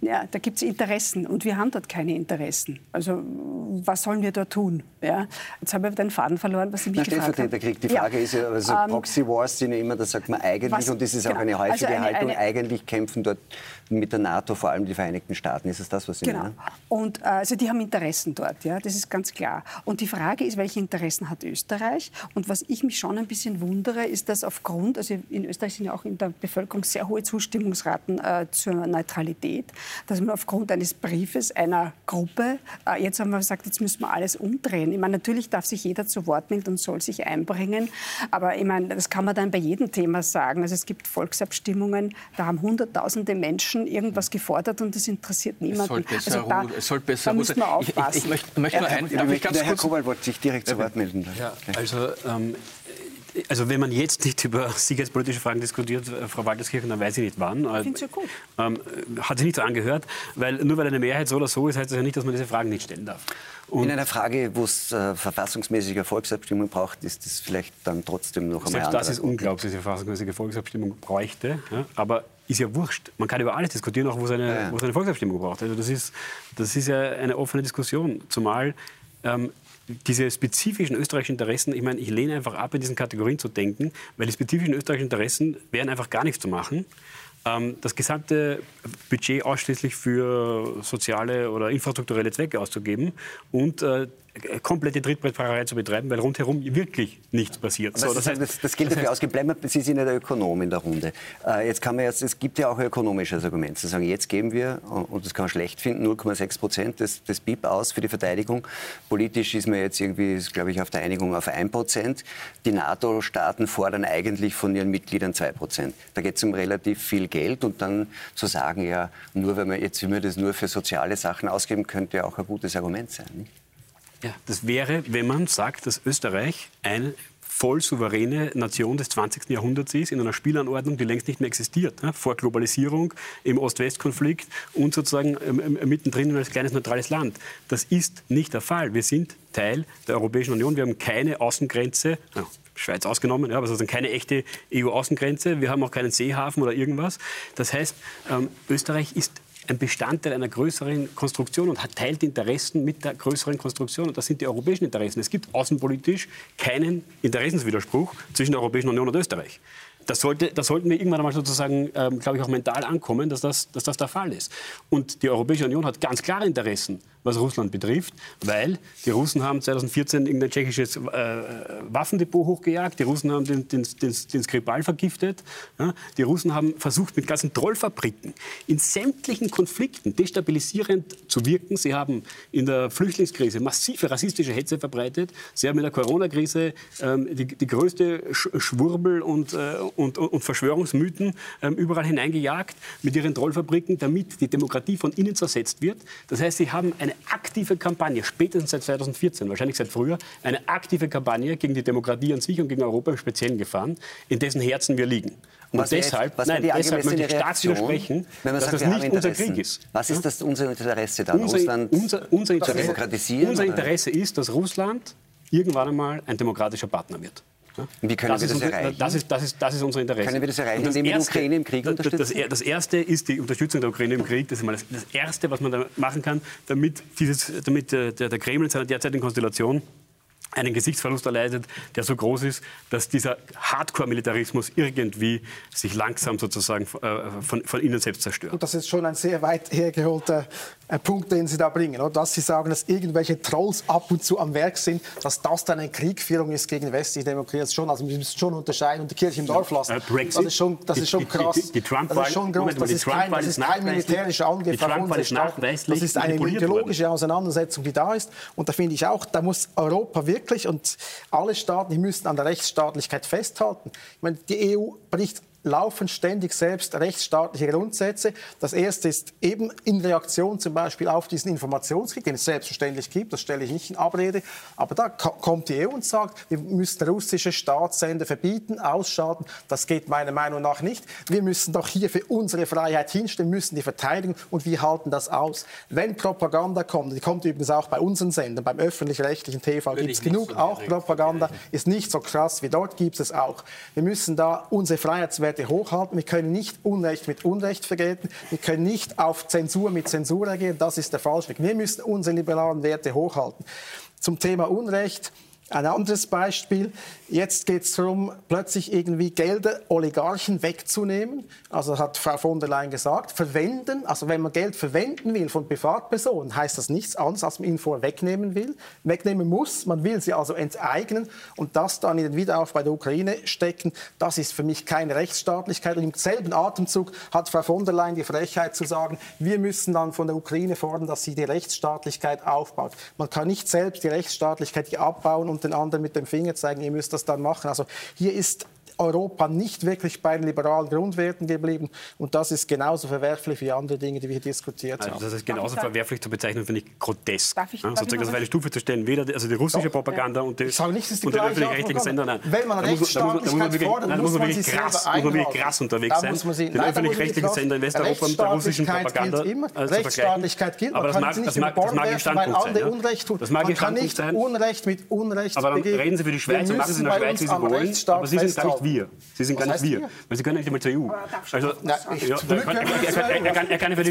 Ja, da gibt es Interessen und wir haben dort keine Interessen. Also was sollen wir dort tun? Ja, jetzt habe ich den Faden verloren, was Sie mich Na, gefragt haben. Krieg. Die Frage ja. ist ja, also ähm, Proxy Wars sind ja immer, da sagt man eigentlich, was, und das ist genau. auch eine häufige also eine, Haltung, eine, eigentlich kämpfen dort mit der NATO, vor allem die Vereinigten Staaten. Ist es das, was Sie genau. meinen? Und äh, also die haben Interessen dort, ja, das ist ganz klar. Und die Frage ist, welche Interessen hat Österreich? Und was ich mich schon ein bisschen wundere, ist, dass aufgrund, also in Österreich sind ja auch in der Bevölkerung sehr hohe Zustimmungsraten äh, zur Neutralität, dass man aufgrund eines Briefes einer Gruppe, äh, jetzt haben wir gesagt, jetzt müssen wir alles umdrehen. Ich meine, natürlich darf sich jeder zu Wort melden und soll sich einbringen, aber ich meine, das kann man dann bei jedem Thema sagen. Also es gibt Volksabstimmungen, da haben Hunderttausende Menschen irgendwas gefordert und das interessiert niemanden. Es soll besser, also da, es soll besser da müssen wir aufpassen. Ich, ich, ich möchte, möchte nur ein, darf ich ganz der Herr Kowal wollte sich direkt zu Wort melden. Ja, also ähm, also wenn man jetzt nicht über sicherheitspolitische Fragen diskutiert, äh, Frau Walterskirchen, dann weiß ich nicht wann. Ich finde es ja gut. Ähm, hat sich nicht so angehört, weil nur weil eine Mehrheit so oder so ist, heißt das ja nicht, dass man diese Fragen nicht stellen darf. Und In einer Frage, wo es äh, verfassungsmäßige Volksabstimmung braucht, ist das vielleicht dann trotzdem noch einmal Selbst das ist unglaublich, dass es eine verfassungsmäßige Volksabstimmung bräuchte. Ja? Aber ist ja wurscht. Man kann über alles diskutieren, auch wo es eine, ja, ja. eine Volksabstimmung braucht. Also das ist, das ist ja eine offene Diskussion. Zumal ähm, diese spezifischen österreichischen Interessen, ich meine, ich lehne einfach ab, in diesen Kategorien zu denken, weil die spezifischen österreichischen Interessen wären einfach gar nichts zu machen. Ähm, das gesamte Budget ausschließlich für soziale oder infrastrukturelle Zwecke auszugeben und äh, komplette Trittbrettfahrerei zu betreiben, weil rundherum wirklich nichts passiert. So, das, heißt, das, das gilt dafür ausgeblendet, Sie sind ja der Ökonom in der Runde. Äh, jetzt kann man jetzt, es gibt ja auch ein ökonomisches Argument, zu sagen, jetzt geben wir, und das kann man schlecht finden, 0,6 Prozent des, des BIP aus für die Verteidigung. Politisch ist man jetzt irgendwie, glaube ich, auf der Einigung auf 1 Prozent. Die NATO-Staaten fordern eigentlich von ihren Mitgliedern 2 Prozent. Da geht es um relativ viel Geld und dann zu sagen, ja, nur wenn wir jetzt immer das nur für soziale Sachen ausgeben, könnte ja auch ein gutes Argument sein. Nicht? Ja, das wäre, wenn man sagt, dass Österreich ein voll souveräne Nation des 20. Jahrhunderts ist, in einer Spielanordnung, die längst nicht mehr existiert, vor Globalisierung, im Ost-West-Konflikt und sozusagen ähm, ähm, mittendrin als kleines neutrales Land. Das ist nicht der Fall. Wir sind Teil der Europäischen Union. Wir haben keine Außengrenze. Schweiz ausgenommen, ja, aber sozusagen keine echte EU-Außengrenze. Wir haben auch keinen Seehafen oder irgendwas. Das heißt, ähm, Österreich ist ein Bestandteil einer größeren Konstruktion und hat teilt Interessen mit der größeren Konstruktion. Und das sind die europäischen Interessen. Es gibt außenpolitisch keinen Interessenswiderspruch zwischen der Europäischen Union und Österreich. Das, sollte, das sollten wir irgendwann einmal sozusagen, ähm, glaube ich, auch mental ankommen, dass das, dass das der Fall ist. Und die Europäische Union hat ganz klare Interessen was Russland betrifft, weil die Russen haben 2014 irgendein tschechisches äh, Waffendepot hochgejagt, die Russen haben den, den, den, den Skripal vergiftet, ja? die Russen haben versucht, mit ganzen Trollfabriken in sämtlichen Konflikten destabilisierend zu wirken. Sie haben in der Flüchtlingskrise massive rassistische Hetze verbreitet. Sie haben in der Corona-Krise ähm, die, die, größte Schwurbel- und, äh, und, und, Verschwörungsmythen ähm, überall hineingejagt mit ihren Trollfabriken, damit die Demokratie von innen zersetzt wird. Das heißt, sie haben eine aktive Kampagne, spätestens seit 2014, wahrscheinlich seit früher, eine aktive Kampagne gegen die Demokratie an sich und gegen Europa im Speziellen gefahren, in dessen Herzen wir liegen. Und was deshalb, jetzt, nein, deshalb möchte ich stark widersprechen, dass sagt, das nicht unser Krieg ist. Was ist das unser Interesse dann, unser, Russland unser, unser Interesse, zu demokratisieren? Unser Interesse ist, dass Russland irgendwann einmal ein demokratischer Partner wird. Wie können das wir das unser, erreichen? Das ist, das, ist, das ist unser Interesse. Können wir das erreichen, das indem wir die Ukraine im Krieg unterstützen? Das, das, Erste ist die Unterstützung der Ukraine im Krieg. Das ist mal das, Erste, was man da machen kann, damit, dieses, damit der, der Kreml in seiner derzeitigen Konstellation einen Gesichtsverlust erleidet, der so groß ist, dass dieser Hardcore-Militarismus irgendwie sich langsam sozusagen äh, von, von innen selbst zerstört. Und das ist schon ein sehr weit hergeholter äh, Punkt, den Sie da bringen, oder? dass Sie sagen, dass irgendwelche Trolls ab und zu am Werk sind, dass das dann eine Kriegführung ist gegen westliche Demokratie. Das ist schon, also wir müssen schon unterscheiden und die Kirche im Dorf lassen. Äh, das ist schon, das ist schon krass. Die, die, die Trump das ist schon groß. Moment, das, ist kein, das ist kein militärischer Angriff auf unsere Stadt. Das ist eine ideologische Auseinandersetzung, die da ist. Und da finde ich auch, da muss Europa wirklich und alle Staaten, die müssen an der Rechtsstaatlichkeit festhalten. Ich meine, die EU bricht laufen ständig selbst rechtsstaatliche Grundsätze. Das erste ist eben in Reaktion zum Beispiel auf diesen Informationskrieg, den es selbstverständlich gibt, das stelle ich nicht in Abrede, aber da kommt die EU und sagt, wir müssen russische Staatssender verbieten, ausschalten. Das geht meiner Meinung nach nicht. Wir müssen doch hier für unsere Freiheit hinstellen, müssen die verteidigen und wir halten das aus. Wenn Propaganda kommt, die kommt übrigens auch bei unseren Sendern, beim öffentlich-rechtlichen TV gibt es genug so auch Propaganda, ist nicht so krass wie dort gibt es auch. Wir müssen da unsere Freiheitswerte Werte hochhalten. Wir können nicht Unrecht mit Unrecht vergelten. Wir können nicht auf Zensur mit Zensur reagieren. Das ist der falsche Weg. Wir müssen unsere liberalen Werte hochhalten. Zum Thema Unrecht ein anderes Beispiel, jetzt geht es darum, plötzlich irgendwie Gelder Oligarchen wegzunehmen. Also hat Frau von der Leyen gesagt, verwenden, also wenn man Geld verwenden will von Privatpersonen, heißt das nichts anderes, als man ihn vorher wegnehmen will, wegnehmen muss. Man will sie also enteignen und das dann in den Wiederaufbau der Ukraine stecken. Das ist für mich keine Rechtsstaatlichkeit. Und im selben Atemzug hat Frau von der Leyen die Frechheit zu sagen, wir müssen dann von der Ukraine fordern, dass sie die Rechtsstaatlichkeit aufbaut. Man kann nicht selbst die Rechtsstaatlichkeit abbauen und den anderen mit dem Finger zeigen, ihr müsst das dann machen. Also hier ist Europa nicht wirklich bei den liberalen Grundwerten geblieben. Und das ist genauso verwerflich wie andere Dinge, die wir hier diskutiert also, haben. Das ist genauso verwerflich zu bezeichnen, finde ich grotesk. Darf ich, darf sozusagen das auf eine Stufe zu stellen, weder die, also die russische Doch, Propaganda ja. und die, ich sage nicht, dass die und öffentlich-rechtlichen Sender. Nein. Wenn man Rechtsstaatlichkeit fordert, muss, muss man wirklich krass, muss man wirklich krass unterwegs sein. Man den öffentlich-rechtlichen Sender in Westeuropa und der russischen Propaganda immer. Rechtsstaatlichkeit gilt. Aber das mag, das mag, das mag Ihr Standpunkt sein. Unrecht. Das mag Ihr Standpunkt sein. Unrecht mit Unrecht Aber dann reden Sie für die Schweiz und machen Sie in der Schweiz, wie Sie wollen. Aber Sie sind gar nicht wir. Sie sind gar nicht wir. Weil Sie können nicht einmal zur EU. Also, er kann für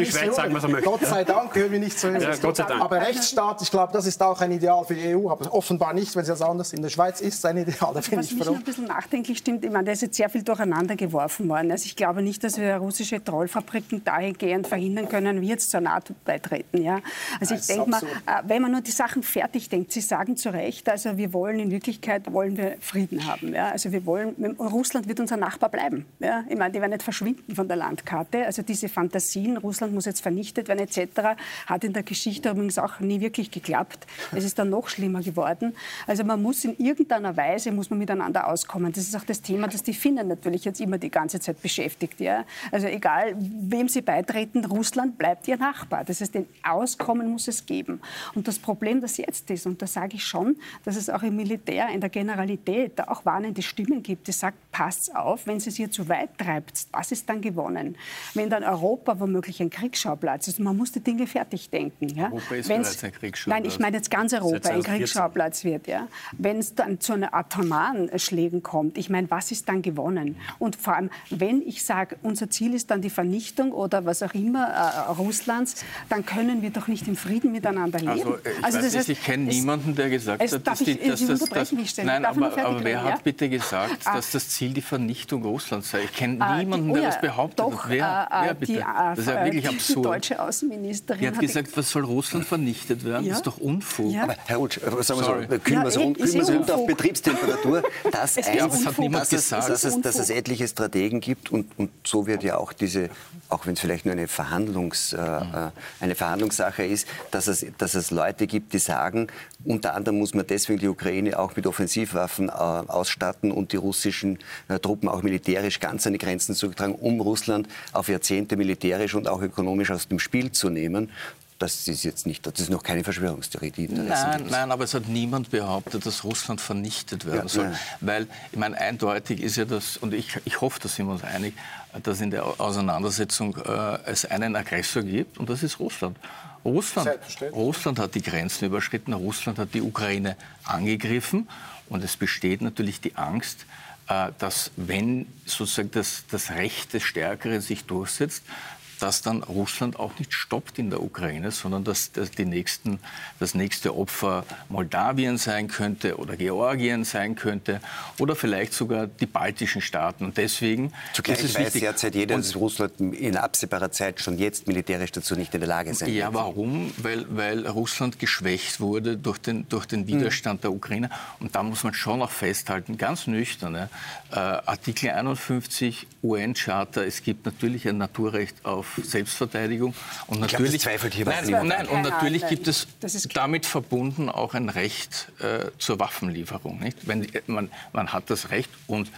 die Schweiz sagen, was er möchte. Gott sei Dank gehören wir nicht zur EU. Ja, Gott sei Dank. Aber Rechtsstaat, ich glaube, das ist auch ein Ideal für die EU. Aber offenbar nicht, wenn Sie das anders In der Schweiz ist ein Ideal. Da was mich noch ein bisschen nachdenklich stimmt, ich meine, da ist jetzt sehr viel durcheinander geworfen worden. Also ich glaube nicht, dass wir russische Trollfabriken dahingehend verhindern können, wie jetzt zur NATO beitreten. Ja? Also ich denke mal, wenn man nur die Sachen fertig denkt, Sie sagen zu Recht, also wir wollen in Wirklichkeit wollen wir Frieden haben. Ja? Ja? Also wir wollen, Russland wird unser Nachbar bleiben. Ja? Ich meine, die werden nicht verschwinden von der Landkarte. Also diese Fantasien, Russland muss jetzt vernichtet werden etc., hat in der Geschichte übrigens auch nie wirklich geklappt. Es ist dann noch schlimmer geworden. Also man muss in irgendeiner Weise muss man miteinander auskommen. Das ist auch das Thema, das die Finnen natürlich jetzt immer die ganze Zeit beschäftigt. Ja? Also egal, wem sie beitreten, Russland bleibt ihr Nachbar. Das heißt, den Auskommen muss es geben. Und das Problem, das jetzt ist, und da sage ich schon, dass es auch im Militär, in der Generalität da auch warnende Stimmen gibt, die sagen, passt auf, wenn sie es hier zu weit treibt, was ist dann gewonnen? Wenn dann Europa womöglich ein Kriegsschauplatz ist, man muss die Dinge fertig denken. Ja? Europa ist Wenn's, bereits ein Kriegsschauplatz. Nein, ich meine jetzt ganz Europa ein Kriegsschauplatz wird. Ja? Wenn es dann zu einer atomaren Schlägen kommt, ich meine, was ist dann gewonnen? Und vor allem, wenn ich sage, unser Ziel ist dann die Vernichtung oder was auch immer äh, Russlands, dann können wir doch nicht im Frieden miteinander leben. Also, ich, also, das heißt, ich kenne niemanden, der gesagt hat, dass, die, dass das, das, Nein, aber, aber wer hat bitte gesagt, ah. dass das Ziel die Vernichtung Russlands sei? Ich kenne ah, niemanden, der oh das behauptet doch, hat. Wer, äh, wer bitte? Die, das ist ja wirklich absurd. Die deutsche Außenministerin die hat gesagt, was soll Russland vernichtet werden? Ja. Das ist doch Unfug. Ja. Aber Herr Utsch, sagen wir so, kühlen wir *laughs* es runter auf Betriebstemperatur. Das, es das hat niemand dass gesagt. Es, dass, es, dass es etliche Strategen gibt und, und so wird ja auch diese, auch wenn es vielleicht nur eine, Verhandlungs, äh, äh, eine Verhandlungssache ist, dass es, dass es Leute gibt, die sagen, unter anderem muss man deswegen die Ukraine auch mit Offensivwaffen äh, ausstatten und die russischen äh, Truppen auch militärisch ganz an die Grenzen zurücktragen, um Russland auf Jahrzehnte militärisch und auch ökonomisch aus dem Spiel zu nehmen das ist jetzt nicht, das ist noch keine Verschwörungstheorie. Die nein, nein, aber es hat niemand behauptet, dass Russland vernichtet werden ja, soll. Nein. Weil, ich meine, eindeutig ist ja das, und ich, ich hoffe, da sind wir uns einig, dass in der Auseinandersetzung äh, es einen Aggressor gibt, und das ist Russland. Russland, Russland hat die Grenzen überschritten, Russland hat die Ukraine angegriffen, und es besteht natürlich die Angst, äh, dass wenn sozusagen das, das Recht des Stärkeren sich durchsetzt, dass dann Russland auch nicht stoppt in der Ukraine, sondern dass, dass die nächsten, das nächste Opfer Moldawien sein könnte oder Georgien sein könnte oder vielleicht sogar die baltischen Staaten. Und deswegen Zugleich ist es weiß wichtig. derzeit jeder, dass Russland in absehbarer Zeit schon jetzt militärisch dazu nicht in der Lage sein Ja, warum? Weil, weil Russland geschwächt wurde durch den, durch den Widerstand mhm. der Ukraine. Und da muss man schon auch festhalten, ganz nüchtern, äh, Artikel 51 UN-Charta, es gibt natürlich ein Naturrecht auf Selbstverteidigung. Und natürlich, glaub, hier nein, nein, und natürlich gibt es damit verbunden auch ein Recht äh, zur Waffenlieferung. Nicht? Wenn, man, man hat das Recht und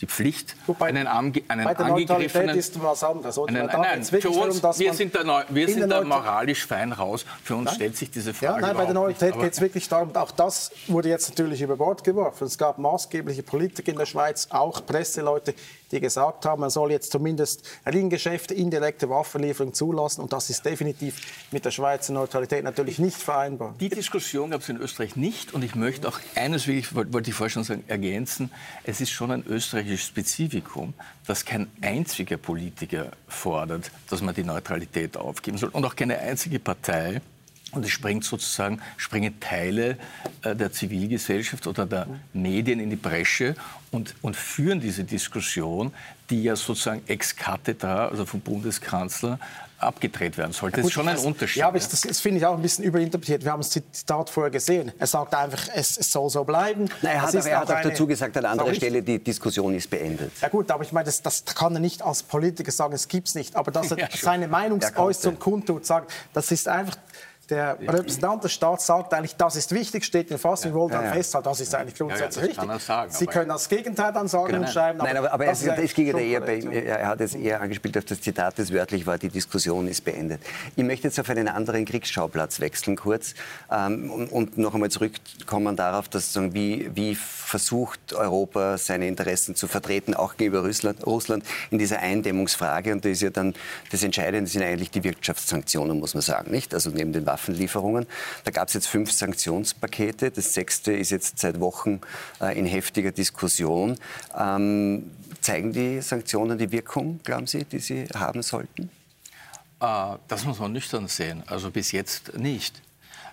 die Pflicht, Wobei, einen, Ange einen bei der angegriffenen... ist was anderes. Einen, nein, nein, für uns, darum, wir sind, da, wir sind da moralisch fein raus. Für uns nein? stellt sich diese Frage ja, Nein, bei der Neutralität geht es wirklich darum, auch das wurde jetzt natürlich über Bord geworfen. Es gab maßgebliche Politiker in der Schweiz, auch Presseleute, die gesagt haben, man soll jetzt zumindest Ringgeschäfte, indirekte Waffenlieferungen zulassen. Und das ist definitiv mit der Schweizer Neutralität natürlich nicht vereinbar. Die Diskussion gab es in Österreich nicht. Und ich möchte auch eines wirklich, wollte ich vorher schon sagen, ergänzen. Es ist schon ein österreichisches Spezifikum, dass kein einziger Politiker fordert, dass man die Neutralität aufgeben soll. Und auch keine einzige Partei und es springt sozusagen, springen Teile äh, der Zivilgesellschaft oder der Medien in die Bresche und, und führen diese Diskussion, die ja sozusagen ex cathedra, also vom Bundeskanzler, abgedreht werden sollte. Ja, gut, das ist schon ein Unterschied. Ja, aber das, das finde ich auch ein bisschen überinterpretiert. Wir haben das Zitat vorher gesehen. Er sagt einfach, es, es soll so bleiben. Nein, er hat, aber, er hat auch dazu gesagt, an anderer Stelle, die Diskussion ist beendet. Ja gut, aber ich meine, das, das kann er nicht als Politiker sagen, es gibt es nicht. Aber dass er *laughs* ja, seine Meinungsäußerung kundtut, sagt, das ist einfach der Repräsentant des Staats sagt eigentlich, das ist wichtig, steht in Fassung, wir wollen dann festhalten, das ist eigentlich grundsätzlich richtig. Sagen, Sie können das Gegenteil dann sagen genau. und schreiben. Nein, aber, aber es, es ging eher bei, er hat es eher angespielt auf das Zitat, das wörtlich war, die Diskussion ist beendet. Ich möchte jetzt auf einen anderen Kriegsschauplatz wechseln kurz ähm, und, und, noch einmal zurückkommen darauf, dass wie, wie versucht Europa seine Interessen zu vertreten, auch gegenüber Russland, Russland in dieser Eindämmungsfrage. Und da ist ja dann das Entscheidende sind eigentlich die Wirtschaftssanktionen, muss man sagen, nicht? Also neben den Waffen Waffenlieferungen. Da gab es jetzt fünf Sanktionspakete. Das sechste ist jetzt seit Wochen äh, in heftiger Diskussion. Ähm, zeigen die Sanktionen die Wirkung, glauben Sie, die sie haben sollten? Äh, das muss man nüchtern sehen. Also bis jetzt nicht.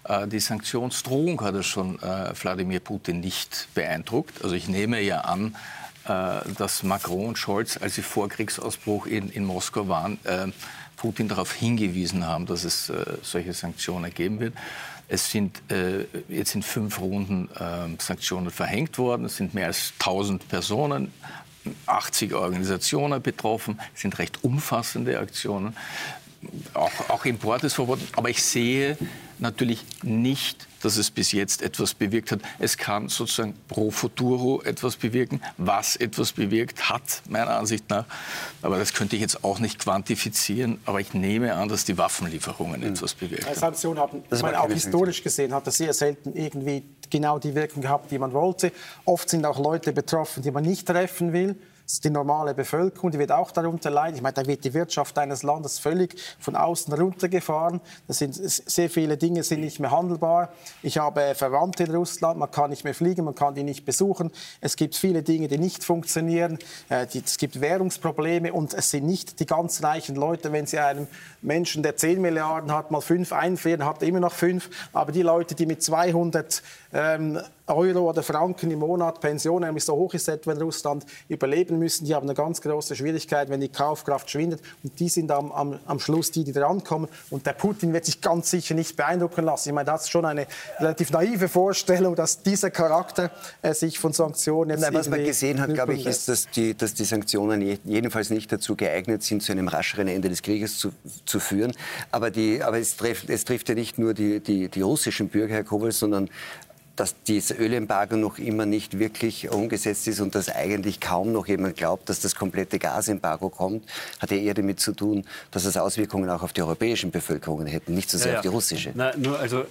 Äh, die Sanktionsdrohung hat es schon Wladimir Putin nicht beeindruckt. Also ich nehme ja an, dass Macron und Scholz, als sie vor Kriegsausbruch in, in Moskau waren, Putin darauf hingewiesen haben, dass es äh, solche Sanktionen geben wird. Es sind äh, jetzt in fünf Runden äh, Sanktionen verhängt worden. Es sind mehr als 1000 Personen 80 Organisationen betroffen, es sind recht umfassende Aktionen. Auch, auch Import ist verboten. Aber ich sehe natürlich nicht, dass es bis jetzt etwas bewirkt hat. Es kann sozusagen pro futuro etwas bewirken, was etwas bewirkt hat, meiner Ansicht nach. Aber das könnte ich jetzt auch nicht quantifizieren. Aber ich nehme an, dass die Waffenlieferungen mhm. etwas bewirkt haben. Sanktionen haben, das meine, auch historisch gesehen, hat das sehr selten irgendwie genau die Wirkung gehabt, die man wollte. Oft sind auch Leute betroffen, die man nicht treffen will die normale Bevölkerung, die wird auch darunter leiden. Ich meine, da wird die Wirtschaft eines Landes völlig von außen runtergefahren. Das sind sehr viele Dinge sind nicht mehr handelbar. Ich habe Verwandte in Russland, man kann nicht mehr fliegen, man kann die nicht besuchen. Es gibt viele Dinge, die nicht funktionieren. Äh, es gibt Währungsprobleme und es sind nicht die ganz reichen Leute, wenn sie einem Menschen, der 10 Milliarden hat, mal fünf einfrieren, hat immer noch fünf. Aber die Leute, die mit 200 ähm, Euro oder Franken im Monat Pension, nämlich so hoch ist etwa in Russland, überleben müssen, die haben eine ganz große Schwierigkeit, wenn die Kaufkraft schwindet. Und die sind am, am, am Schluss die, die drankommen. Und der Putin wird sich ganz sicher nicht beeindrucken lassen. Ich meine, das ist schon eine relativ naive Vorstellung, dass dieser Charakter äh, sich von Sanktionen jetzt Nein, Was man gesehen hat, glaube ich, ist, dass die, dass die Sanktionen jedenfalls nicht dazu geeignet sind, zu einem rascheren Ende des Krieges zu, zu führen. Aber, die, aber es, trifft, es trifft ja nicht nur die, die, die russischen Bürger, Herr Kowal, sondern dass dieses Ölembargo noch immer nicht wirklich umgesetzt ist und dass eigentlich kaum noch jemand glaubt, dass das komplette Gasembargo kommt, hat ja eher damit zu tun, dass es Auswirkungen auch auf die europäischen Bevölkerungen hätten, nicht so sehr ja, ja. auf die russische. Na, nur also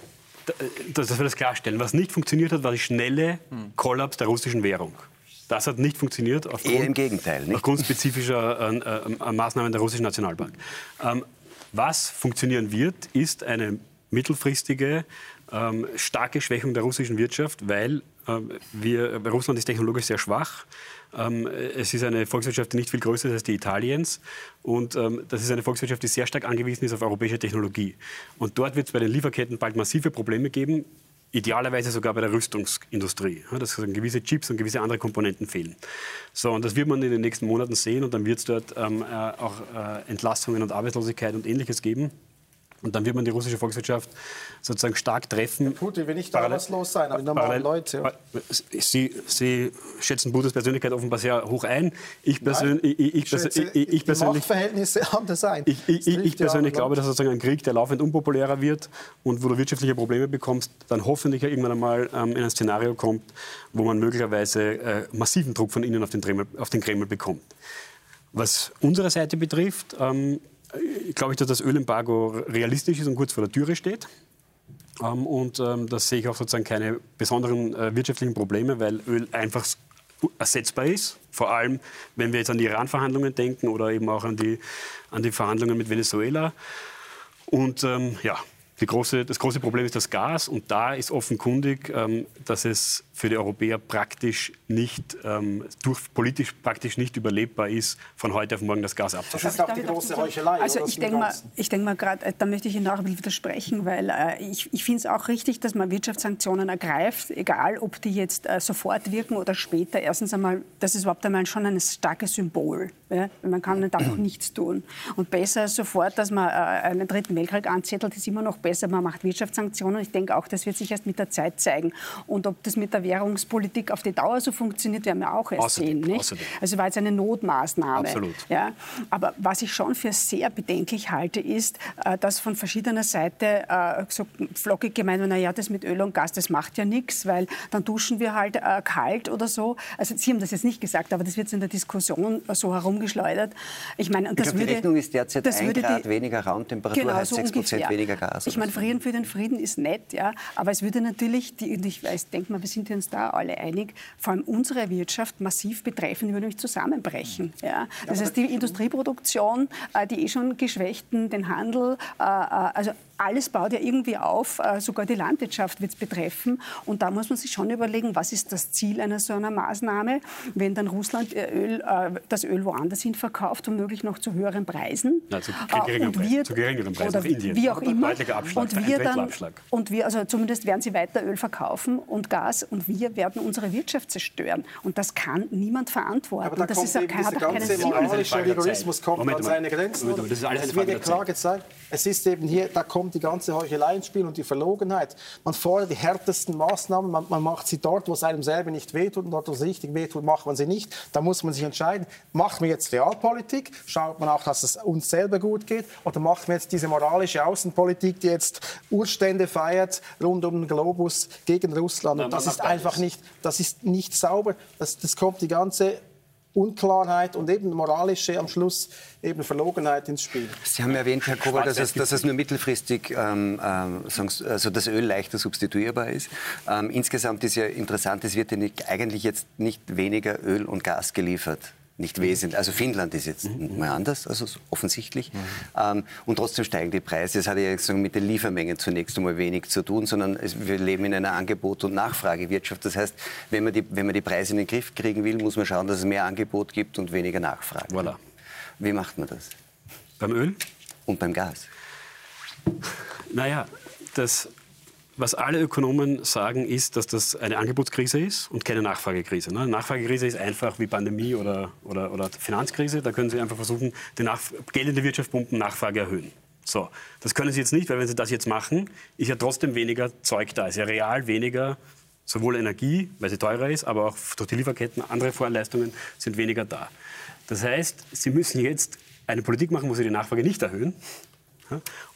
dass wir das klarstellen. Was nicht funktioniert hat, war die schnelle Kollaps der russischen Währung. Das hat nicht funktioniert aufgrund, Eher im Gegenteil, nicht? aufgrund spezifischer *laughs* äh, äh, Maßnahmen der russischen Nationalbank. Ähm, was funktionieren wird, ist eine mittelfristige ähm, starke Schwächung der russischen Wirtschaft, weil ähm, wir, Russland ist technologisch sehr schwach. Ähm, es ist eine Volkswirtschaft, die nicht viel größer ist als die Italiens. Und ähm, das ist eine Volkswirtschaft, die sehr stark angewiesen ist auf europäische Technologie. Und dort wird es bei den Lieferketten bald massive Probleme geben, idealerweise sogar bei der Rüstungsindustrie, dass gewisse Chips und gewisse andere Komponenten fehlen. So, und das wird man in den nächsten Monaten sehen und dann wird es dort ähm, äh, auch äh, Entlassungen und Arbeitslosigkeit und Ähnliches geben. Und dann wird man die russische Volkswirtschaft sozusagen stark treffen. Putin will nicht arbeitslos sein, aber normalen Leute. Ja. Sie, Sie, schätzen Putins Persönlichkeit offenbar sehr hoch ein. Ich, persön ich, ich, ich, persönlich, ich persönlich, Machtverhältnisse *laughs* anders ein. Ich, ich persönlich glaube, dass sozusagen ein Krieg, der laufend unpopulärer wird und wo du wirtschaftliche Probleme bekommst, dann hoffentlich irgendwann einmal ähm, in ein Szenario kommt, wo man möglicherweise äh, massiven Druck von innen auf den, Kreml, auf den Kreml bekommt. Was unsere Seite betrifft, ähm, glaube ich, dass das Ölembargo realistisch ist und kurz vor der Türe steht. Ähm, und ähm, da sehe ich auch sozusagen keine besonderen äh, wirtschaftlichen Probleme, weil Öl einfach ersetzbar ist. Vor allem, wenn wir jetzt an die Iran-Verhandlungen denken oder eben auch an die, an die Verhandlungen mit Venezuela. Und ähm, ja, Große, das große Problem ist das Gas und da ist offenkundig, ähm, dass es für die Europäer praktisch nicht, ähm, durch, politisch praktisch nicht überlebbar ist, von heute auf morgen das Gas abzuschaffen. Das ist auch die große Heuchelei. Also ich denke mal, ich denk mal gerade, äh, da möchte ich Ihnen auch ein bisschen widersprechen, weil äh, ich, ich finde es auch richtig, dass man Wirtschaftssanktionen ergreift, egal ob die jetzt äh, sofort wirken oder später. Erstens einmal, das ist überhaupt einmal schon ein starkes Symbol. Ja? Man kann nicht einfach nichts tun. Und besser sofort, dass man äh, einen dritten Weltkrieg anzettelt, ist immer noch besser. Man macht Wirtschaftssanktionen. Ich denke auch, das wird sich erst mit der Zeit zeigen. Und ob das mit der Währungspolitik auf die Dauer so funktioniert, werden wir auch erst außerdem, sehen. Nicht? Außerdem. Also war jetzt eine Notmaßnahme. Absolut. Ja? Aber was ich schon für sehr bedenklich halte, ist, äh, dass von verschiedener Seite äh, so flockig gemeint wird, naja, das mit Öl und Gas, das macht ja nichts, weil dann duschen wir halt äh, kalt oder so. Also Sie haben das jetzt nicht gesagt, aber das wird in der Diskussion so herumgeschleudert. Ich meine, das ich glaub, würde, die Rechnung ist derzeit ein Grad die, weniger Raumtemperatur, genau, heißt so 6 Prozent weniger Gas. Ich meine, Frieden für den Frieden ist nett, ja, aber es würde natürlich, die, ich weiß, denke mal, wir sind uns da alle einig, vor allem unsere Wirtschaft massiv betreffen, die würde nämlich zusammenbrechen. Ja. Das heißt, die Industrieproduktion, äh, die eh schon Geschwächten, den Handel, äh, äh, also alles baut ja irgendwie auf, äh, sogar die Landwirtschaft wird es betreffen. Und da muss man sich schon überlegen, was ist das Ziel einer so einer Maßnahme, wenn dann Russland äh, Öl, äh, das Öl woanders hin verkauft, womöglich noch zu höheren Preisen. Ja, zu, geringeren Preisen, zu geringeren Preisen oder Indien. Wie auch immer. Abschlag, und wir dann, und wir, also zumindest werden sie weiter Öl verkaufen und Gas und wir werden unsere Wirtschaft zerstören. Und das kann niemand verantworten. Aber da das kommt ist auch, eben hat dieser auch keinen ganze Sinn. moralische Rigorismus kommt Moment an seine Grenzen. Moment das ist alles eine Frage ja der klar Zeit. gezeigt, es ist eben hier, da kommt die ganze Heuchelei ins Spiel und die Verlogenheit. Man fordert die härtesten Maßnahmen, man, man macht sie dort, wo es einem selber nicht wehtut und dort, wo es richtig wehtut, macht man sie nicht. Da muss man sich entscheiden, macht man jetzt Realpolitik, schaut man auch, dass es uns selber gut geht, oder macht man jetzt diese moralische Außenpolitik, die jetzt Urstände feiert rund um den Globus gegen Russland. Nein, Und das ist einfach nicht, das ist nicht sauber. Das, das kommt die ganze Unklarheit und eben moralische am Schluss eben Verlogenheit ins Spiel. Sie haben erwähnt, Herr Kowal, dass es, dass es nur mittelfristig ähm, ähm, Sie, also das Öl leichter substituierbar ist. Ähm, insgesamt ist ja interessant, es wird ja nicht, eigentlich jetzt nicht weniger Öl und Gas geliefert. Nicht wesentlich. Also Finnland ist jetzt mal anders, also so offensichtlich. Ähm, und trotzdem steigen die Preise. Das hat ja sozusagen mit den Liefermengen zunächst einmal wenig zu tun, sondern es, wir leben in einer Angebot- und Nachfragewirtschaft. Das heißt, wenn man, die, wenn man die Preise in den Griff kriegen will, muss man schauen, dass es mehr Angebot gibt und weniger Nachfrage. Voilà. Wie macht man das? Beim Öl? Und beim Gas? Naja, das, was alle Ökonomen sagen, ist, dass das eine Angebotskrise ist und keine Nachfragekrise. Ne? Nachfragekrise ist einfach wie Pandemie oder, oder, oder Finanzkrise. Da können Sie einfach versuchen, die Nachf Geld in die Wirtschaft pumpen, Nachfrage erhöhen. So, das können Sie jetzt nicht, weil wenn Sie das jetzt machen, ist ja trotzdem weniger Zeug da. Ist ja real weniger, sowohl Energie, weil sie teurer ist, aber auch durch die Lieferketten, andere Vorleistungen sind weniger da. Das heißt, Sie müssen jetzt eine Politik machen, wo Sie die Nachfrage nicht erhöhen,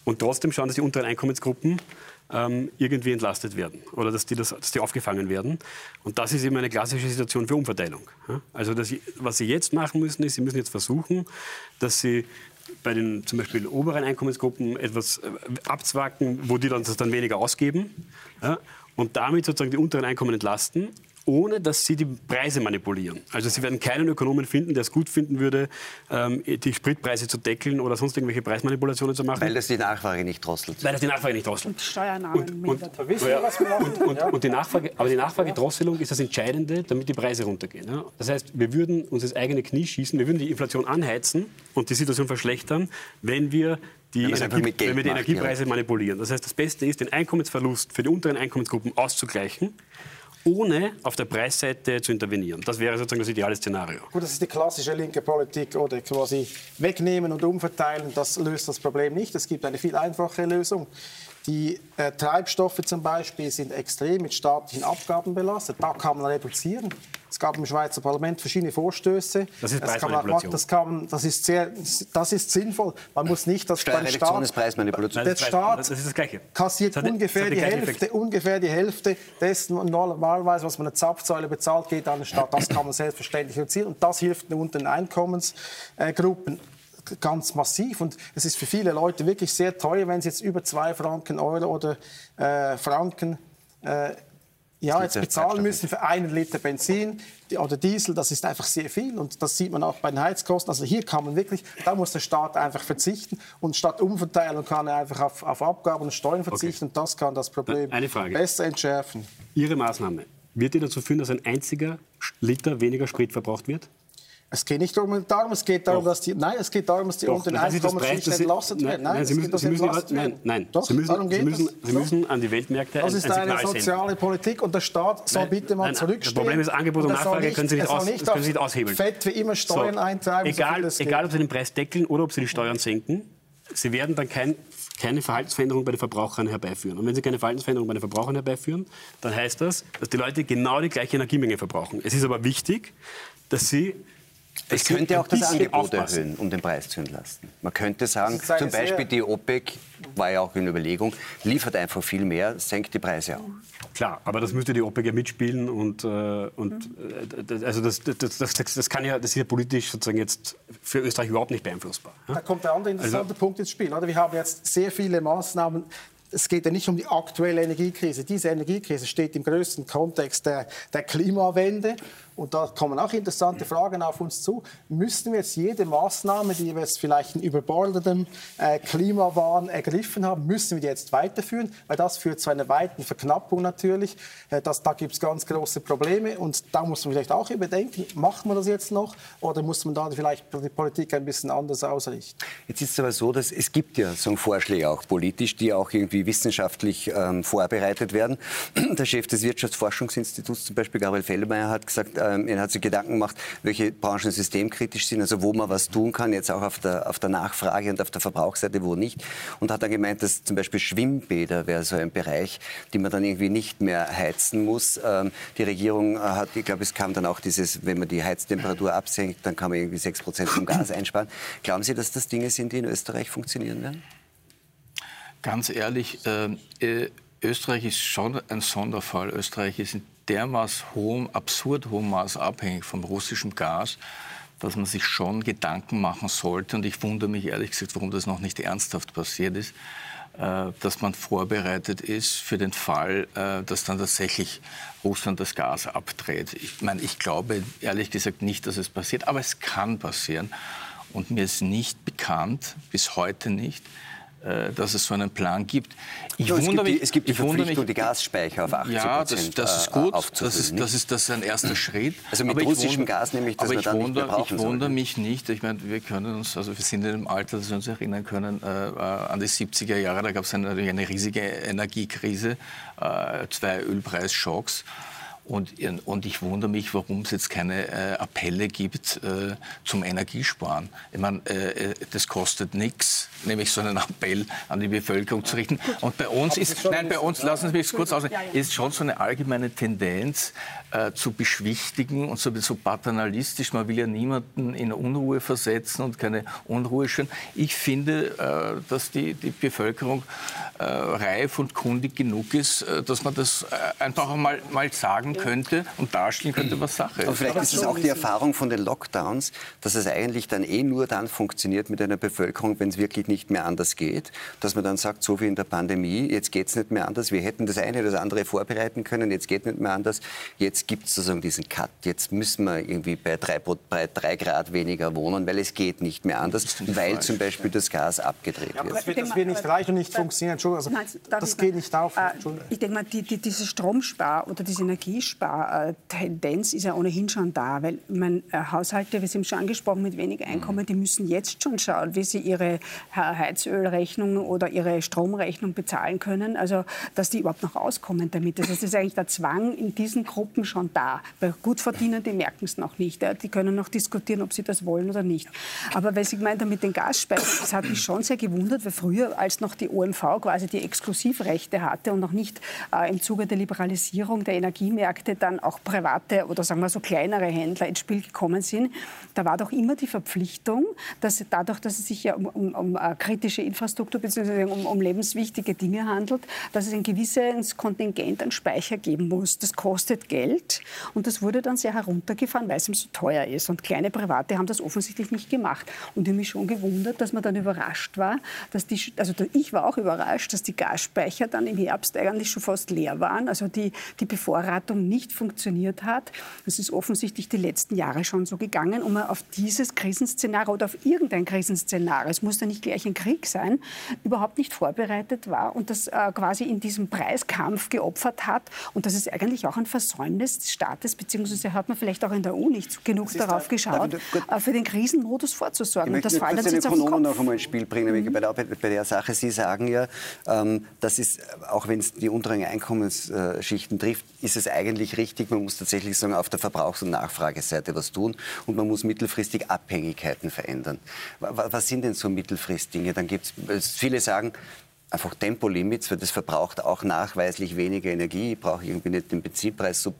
und trotzdem schauen, dass die unteren Einkommensgruppen ähm, irgendwie entlastet werden oder dass die, das, dass die aufgefangen werden. Und das ist eben eine klassische Situation für Umverteilung. Also das, was Sie jetzt machen müssen, ist, Sie müssen jetzt versuchen, dass Sie bei den zum Beispiel oberen Einkommensgruppen etwas äh, abzwacken, wo die dann, das dann weniger ausgeben ja, und damit sozusagen die unteren Einkommen entlasten ohne dass sie die Preise manipulieren. Also Sie werden keinen Ökonomen finden, der es gut finden würde, ähm, die Spritpreise zu deckeln oder sonst irgendwelche Preismanipulationen zu machen. Weil das die Nachfrage nicht drosselt. Weil das die Nachfrage nicht drosselt. Und Steuernahmen mindert. Wissen was wir? Und, und die Nachfrage, aber die Nachfragedrosselung ist das Entscheidende, damit die Preise runtergehen. Ja? Das heißt, wir würden uns ins eigene Knie schießen, wir würden die Inflation anheizen und die Situation verschlechtern, wenn wir die, einfach Energie, wenn wir die Energiepreise ja. manipulieren. Das heißt, das Beste ist, den Einkommensverlust für die unteren Einkommensgruppen auszugleichen, ohne auf der Preisseite zu intervenieren. Das wäre sozusagen das ideale Szenario. Gut, das ist die klassische linke Politik oder quasi wegnehmen und umverteilen. Das löst das Problem nicht. Es gibt eine viel einfachere Lösung. Die äh, Treibstoffe zum Beispiel sind extrem mit staatlichen Abgaben belastet. Da kann man reduzieren. Es gab im Schweizer Parlament verschiedene Vorstöße. Das ist kann man auch Preismanipulation. Das, kann, man- das, ist sehr, das ist sinnvoll. Man muss nicht das beim Staat... ist Preismanipulation. Der Staat das ist das Gleiche. kassiert Das hat- ungefähr, die Hälfte, Effekt. ungefähr die Hälfte dessen normalerweise, was man eine Zapfsäule bezahlt, geht an den Staat. Das kann man selbstverständlich reduzieren und das hilft den unteren Ganz massiv und es ist für viele Leute wirklich sehr teuer, wenn sie jetzt über zwei Franken, Euro oder äh, Franken äh, ja, jetzt bezahlen müssen für einen Liter Benzin oder Diesel, das ist einfach sehr viel und das sieht man auch bei den Heizkosten. Also hier kann man wirklich, da muss der Staat einfach verzichten und statt Umverteilung kann er einfach auf, auf Abgaben und Steuern verzichten und das kann das Problem Eine Frage. besser entschärfen. Ihre Maßnahme, wird die dazu führen, dass ein einziger Liter weniger Sprit verbraucht wird? Es geht nicht darum, darum es geht darum, Doch. dass die, nein, es geht darum, dass die Doch, das das Preis, Einkommensschichten das Sie- entlastet werden. Nein, Nein, Sie es müssen, Sie müssen, nein, nein. Doch, Sie müssen, darum geht Sie müssen, es. Sie müssen an die Weltmärkte Das ein, ist ein eine Signal senden. soziale Politik und der Staat soll Nein, bitte mal nein, zurückstehen. das Problem ist Angebot und soll Nachfrage können Sie nicht aus- das können Sie nicht aushebeln. Fett wie immer Steuern So, eintreiben. so Egal, geht. egal, ob Sie den Preis deckeln oder ob Sie die Steuern senken, Sie werden dann kein, keine Verhaltensveränderung bei den Verbrauchern herbeiführen. Und wenn Sie keine Verhaltensveränderung bei den Verbrauchern herbeiführen, dann heißt das, dass die Leute genau die gleiche Energiemenge verbrauchen. Es ist aber wichtig, dass Sie Es könnte auch das Angebot aufpassen. erhöhen, um den Preis zu entlasten. Man könnte sagen, zum Beispiel die OPEC, war ja auch in Überlegung, liefert einfach viel mehr, senkt die Preise auch. Klar, aber das müsste die OPEC ja mitspielen und, äh, und äh, das, also das, das, das, das, das kann ja, das ist ja politisch sozusagen jetzt für Österreich überhaupt nicht beeinflussbar. ja? Da kommt der andere interessante Also- Punkt ins Spiel. Oder? Wir haben jetzt sehr viele Maßnahmen. Es geht ja nicht um die aktuelle Energiekrise. Diese Energiekrise steht im größten Kontext der, der Klimawende. Und da kommen auch interessante Fragen auf uns zu. Müssen wir jetzt jede Maßnahme, die wir jetzt vielleicht in überbordendem äh, Klimawahn ergriffen haben, müssen wir die jetzt weiterführen? Weil das führt zu einer weiten Verknappung natürlich. Äh, das, da gibt es ganz große Probleme. Und da muss man vielleicht auch überdenken, macht man das jetzt noch? Oder muss man da vielleicht die Politik ein bisschen anders ausrichten? Jetzt ist es aber so, dass es gibt ja so Vorschläge auch politisch, die auch irgendwie wissenschaftlich ähm, vorbereitet werden. *clears throat* Der Chef des Wirtschaftsforschungsinstituts, zum Beispiel Gabriel Fellmeier, hat gesagt, ähm, er hat sich Gedanken gemacht, welche Branchen systemkritisch sind, also wo man was tun kann, jetzt auch auf der, auf der Nachfrage und auf der Verbrauchsseite, wo nicht. Und hat dann gemeint, dass zum Beispiel Schwimmbäder wäre so ein Bereich, die man dann irgendwie nicht mehr heizen muss. Ähm, die Regierung hat, ich glaube, es kam dann auch dieses, wenn man die Heiztemperatur absenkt, dann kann man irgendwie 6 Prozent vom Gas *clears throat* einsparen. Glauben Sie, dass das Dinge sind, die in Österreich funktionieren werden? Ganz ehrlich, äh, äh, Österreich ist schon ein Sonderfall. Österreich ist in dermaßen hohem, absurd hohem Maß abhängig vom russischen Gas, dass man sich schon Gedanken machen sollte. Und ich wundere mich ehrlich gesagt, warum das noch nicht ernsthaft passiert ist, äh, dass man vorbereitet ist für den Fall, äh, dass dann tatsächlich Russland das Gas abdreht. Ich meine, ich glaube ehrlich gesagt nicht, dass es passiert, aber es kann passieren. Und mir ist nicht bekannt, bis heute nicht, dass es so einen Plan gibt. Ich ja, es, gibt die, es gibt die Verpflichtung, mich, die Gasspeicher auf 80 Ja, das, das ist gut. Das ist, das ist, das ist ein erster Schritt. Also mit aber russischem wundere, Gas nämlich, dass aber dann wundere, Ich wundere mich nicht. Ich meine, wir können uns, also wir sind in einem Alter, dass wir uns erinnern können, äh, an die 70er Jahre. Da gab es eine, eine riesige Energiekrise, äh, zwei Ölpreisschocks. Und, und, ich wundere mich, warum es jetzt keine äh, Appelle gibt äh, zum Energiesparen. Ich meine, äh, äh das kostet nichts, nämlich so einen Appell an die Bevölkerung zu richten. Und bei uns ist, nein, bei uns, lassen Sie mich kurz ausreden, ist schon so eine allgemeine Tendenz äh, zu beschwichtigen und so, so paternalistisch. Man will ja niemanden in Unruhe versetzen und keine Unruhe schüren. Ich finde, äh, dass die, die Bevölkerung reif und kundig genug ist, dass man das einfach mal, mal sagen könnte und darstellen könnte, was Sache ist. Aber vielleicht ist es auch die Erfahrung von den Lockdowns, dass es eigentlich dann eh nur dann funktioniert mit einer Bevölkerung, wenn es wirklich nicht mehr anders geht. Dass man dann sagt, so wie in der Pandemie, jetzt geht es nicht mehr anders. Wir hätten das eine oder das andere vorbereiten können, jetzt geht nicht mehr anders. Jetzt gibt es sozusagen diesen Cut. Jetzt müssen wir irgendwie bei drei, bei drei Grad weniger wohnen, weil es geht nicht mehr anders, weil zum Beispiel das Gas abgedreht wird. das, wird das wird nicht reichen und nicht funktionieren. Entschuldigung, also, das geht nicht auf. Äh, ich denke mal, die, die, diese Stromspar- oder diese Energie Einspartendenz ist ja ohnehin schon da, weil man, äh, Haushalte, wir sind schon angesprochen, mit wenig Einkommen, die müssen jetzt schon schauen, wie sie ihre Heizölrechnung oder ihre Stromrechnung bezahlen können, also dass die überhaupt noch auskommen damit. Das heißt, ist eigentlich der Zwang in diesen Gruppen schon da. Bei Gutverdienern, die merken es noch nicht. Die können noch diskutieren, ob sie das wollen oder nicht. Aber weil Sie gemeint mit den Gasspeichern, das hat mich schon sehr gewundert, weil früher, als noch die OMV quasi die Exklusivrechte hatte und noch nicht äh, im Zuge der Liberalisierung der Energiemärkte Märkte dann auch private oder sagen wir so kleinere Händler ins Spiel gekommen sind, da war doch immer die Verpflichtung, dass dadurch, dass es sich ja um, um, um äh, kritische Infrastruktur bzw. Um, um, lebenswichtige Dinge handelt, dass es ein gewisses Kontingent an Speicher geben muss. Das kostet Geld und das wurde dann sehr heruntergefahren, weil es ihm so teuer ist. Und kleine Private haben das offensichtlich nicht gemacht. Und ich mich schon gewundert, dass man dann überrascht war, dass die, also ich war auch überrascht, dass die Gasspeicher dann im Herbst eigentlich schon fast leer waren. Also die, die Bevorratung nicht funktioniert hat. Das ist offensichtlich die letzten Jahre schon so gegangen, um auf dieses Krisenszenario oder auf irgendein Krisenszenario, es muss ja nicht gleich ein Krieg sein, überhaupt nicht vorbereitet war und das äh, quasi in diesem Preiskampf geopfert hat. Und das ist eigentlich auch ein Versäumnis des Staates, beziehungsweise hat man vielleicht auch in der EU nicht genug darauf geschaut, äh, für den Krisenmodus vorzusorgen. Ich möchte das den Ökonomen noch einmal ins Spiel bringen, mhm. bei, der, bei, der, Sache. Sie sagen ja, ähm, das ist, auch wenn es die unteren Einkommensschichten trifft, ist es eigentlich eigentlich richtig. Man muss tatsächlich sagen, auf der Verbrauchs- und Nachfrageseite was tun und man muss mittelfristig Abhängigkeiten verändern. Was sind denn so Mittelfristdinge? Dann gibt es, viele sagen, einfach Tempolimits, weil das verbraucht auch nachweislich weniger Energie. Ich brauche irgendwie nicht den Benzinpreis sub,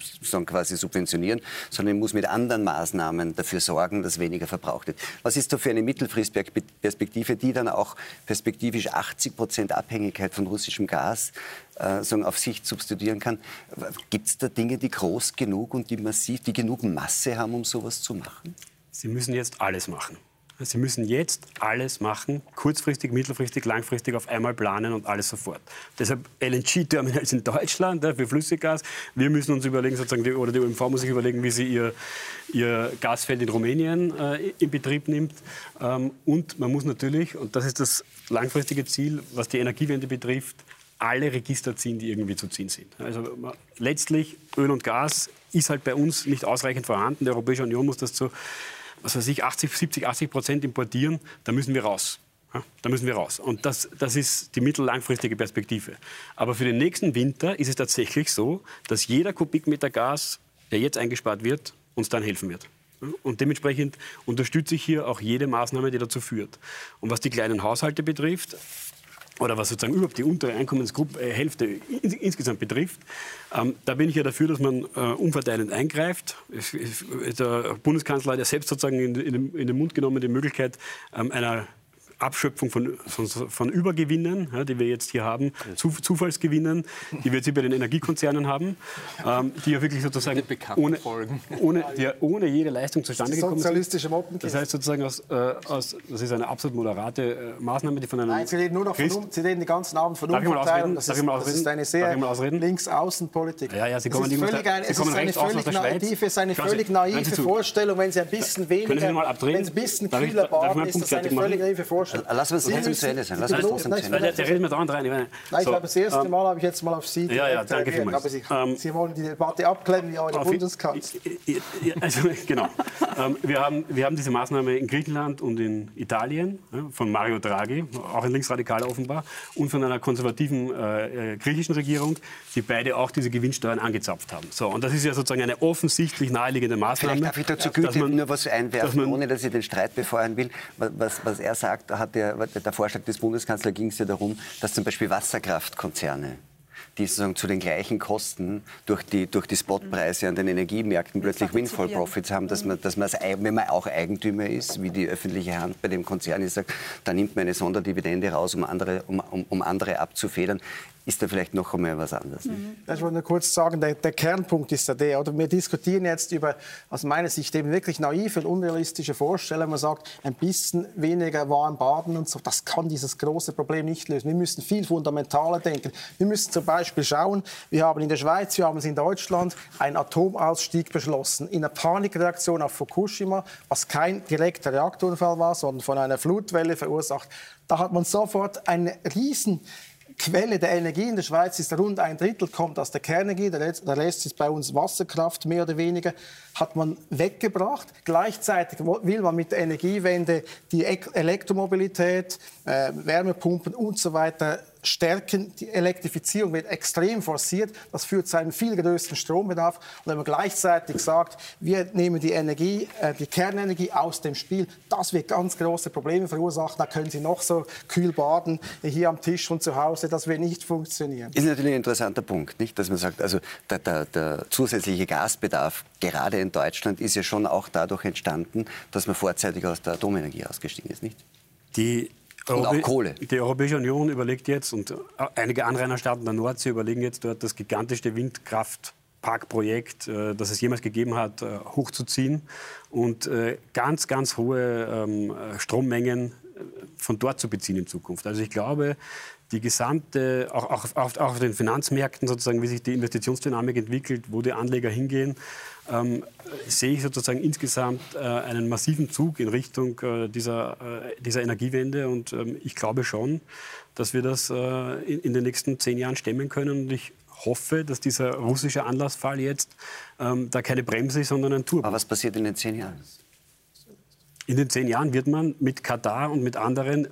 quasi subventionieren, sondern ich muss mit anderen Maßnahmen dafür sorgen, dass weniger verbraucht wird. Was ist da für eine Mittelfristperspektive, die dann auch perspektivisch 80 Prozent Abhängigkeit von russischem Gas äh, sagen, auf Sicht substituieren kann? Gibt es da Dinge, die groß genug und die massiv, die genug Masse haben, um sowas zu machen? Sie müssen jetzt alles machen. Sie müssen jetzt alles machen, kurzfristig, mittelfristig, langfristig auf einmal planen und alles sofort. Deshalb LNG-Terminals in Deutschland für Flüssiggas. Wir müssen uns überlegen, sozusagen, oder die OMV muss sich überlegen, wie sie ihr, ihr Gasfeld in Rumänien äh, in Betrieb nimmt. Ähm, und man muss natürlich, und das ist das langfristige Ziel, was die Energiewende betrifft, alle Register ziehen, die irgendwie zu ziehen sind. Also letztlich Öl und Gas ist halt bei uns nicht ausreichend vorhanden. Die Europäische Union muss das zu was weiß ich, 80, 70, 80 Prozent importieren, da müssen wir raus. Ja, da müssen wir raus. Und das, das ist die mittellangfristige Perspektive. Aber für den nächsten Winter ist es tatsächlich so, dass jeder Kubikmeter Gas, der jetzt eingespart wird, uns dann helfen wird. Und dementsprechend unterstütze ich hier auch jede Maßnahme, die dazu führt. Und was die kleinen Haushalte betrifft, oder was sozusagen überhaupt die untere Einkommensgruppe äh, insgesamt betrifft, ähm, da bin ich ja dafür, dass man äh, umverteilend eingreift. Es, es, der Bundeskanzler hat ja selbst sozusagen in, in, den, in den Mund genommen die Möglichkeit ähm, einer Abschöpfung von, von, von Übergewinnen, ja, die wir jetzt hier haben, zu, Zufallsgewinnen, die wir jetzt hier bei den Energiekonzernen haben, ähm, die ja wirklich sozusagen ohne, ohne, die ja ohne jede Leistung zustande gekommen Sozialistische sind. Das heißt sozusagen, aus, äh, aus, das ist eine absolut moderate äh, Maßnahme, die von einem Nein, Sie reden nur noch von, um, Sie reden den ganzen Abend von Umverteilung. Das, ist, das ist eine sehr links-außen-Politik. Ja, ja, Sie kommen, es ist völlig, ein, es ist eine völlig naive, ist eine völlig naive Vorstellung, wenn Sie ein bisschen weniger, wenn Sie ein bisschen kühler baden, ist das eine völlig naive Vorstellung. Lass uns trotzdem zu Ende sein. Lass uns trotzdem zu Ende Der redet mir dauernd rein. Nein, ich glaube, das erste Mal habe ich jetzt mal auf Sie Ja, ja, danke vielmals. Aber Sie, ähm, wollen die Debatte abklemmen wie eure Bundeskanzler. Also, *laughs* genau. Ähm, wir, haben, wir haben diese Maßnahme in Griechenland und in Italien von Mario Draghi, auch ein Linksradikaler offenbar, und von einer konservativen äh, äh, griechischen Regierung, die beide auch diese Gewinnsteuern angezapft haben. So, und das ist ja sozusagen eine offensichtlich naheliegende Maßnahme. Vielleicht darf ich dazu Güte nur was einwerfen, ohne dass ich den Streit befeuern will. Was, was er sagt, hat der, der Vorschlag des Bundeskanzlers ging es ja darum, dass zum Beispiel Wasserkraftkonzerne die sozusagen zu den gleichen Kosten durch die, durch die Spotpreise an den Energiemärkten plötzlich Windfall Profits haben, dass man, dass man wenn man auch Eigentümer ist, wie die öffentliche Hand bei dem Konzern ist, sagt, da nimmt man eine Sonderdividende raus, um andere, um, um, um andere abzufedern ist da vielleicht noch einmal was anderes. Mhm. Ich wollte nur kurz sagen, der, der, Kernpunkt ist ja der, oder wir diskutieren jetzt über aus meiner Sicht eben wirklich naive und unrealistische Vorstellungen. Man sagt, ein bisschen weniger warm baden und so, das kann dieses große Problem nicht lösen. Wir müssen viel fundamentaler denken. Wir müssen zum Beispiel schauen, wir haben in der Schweiz, wir haben es in Deutschland einen Atomausstieg beschlossen. In einer Panikreaktion auf Fukushima, was kein direkter Reaktorunfall war, sondern von einer Flutwelle verursacht. Da hat man sofort einen riesen Quelle der Energie in der Schweiz ist rund ein Drittel kommt aus der Kernenergie, der Rest ist bei uns Wasserkraft mehr oder weniger, hat man weggebracht. Gleichzeitig will man mit der Energiewende die Elektromobilität, äh, Wärmepumpen und so weiter stärken. Die Elektrifizierung wird extrem forciert. Das führt zu einem viel größeren Strombedarf. Und wenn man gleichzeitig sagt, wir nehmen die Energie, äh, die Kernenergie aus dem Spiel, das wird ganz große Probleme verursachen. Da können Sie noch so kühl baden hier am Tisch und zu Hause. Das wird nicht funktionieren. Ist natürlich ein interessanter Punkt, nicht? dass man sagt, also der, der, der zusätzliche Gasbedarf gerade in Deutschland ist ja schon auch dadurch entstanden, dass man vorzeitig aus der Atomenergie ausgestiegen ist, nicht? Die und auch Kohle. Die Europäische Union überlegt jetzt und einige Anrainerstaaten der Nordsee überlegen jetzt dort das gigantischste Windkraftparkprojekt, äh, das es jemals gegeben hat, äh, hochzuziehen und äh, ganz, ganz hohe ähm, Strommengen von dort zu beziehen in Zukunft. Also ich glaube, die gesamte, auch, auch, auch, auf den Finanzmärkten sozusagen, wie sich die Investitionsdynamik entwickelt, wo die Anleger hingehen, ähm, sehe ich sozusagen insgesamt äh, einen massiven Zug in Richtung äh, dieser, äh, dieser Energiewende. Und ähm, ich glaube schon, dass wir das äh, in, in, den nächsten zehn Jahren stemmen können. Und ich hoffe, dass dieser russische Anlassfall jetzt ähm, da keine Bremse ist, sondern ein Turbo. Aber was passiert in den zehn Jahren? In den zehn Jahren wird man mit Katar und mit anderen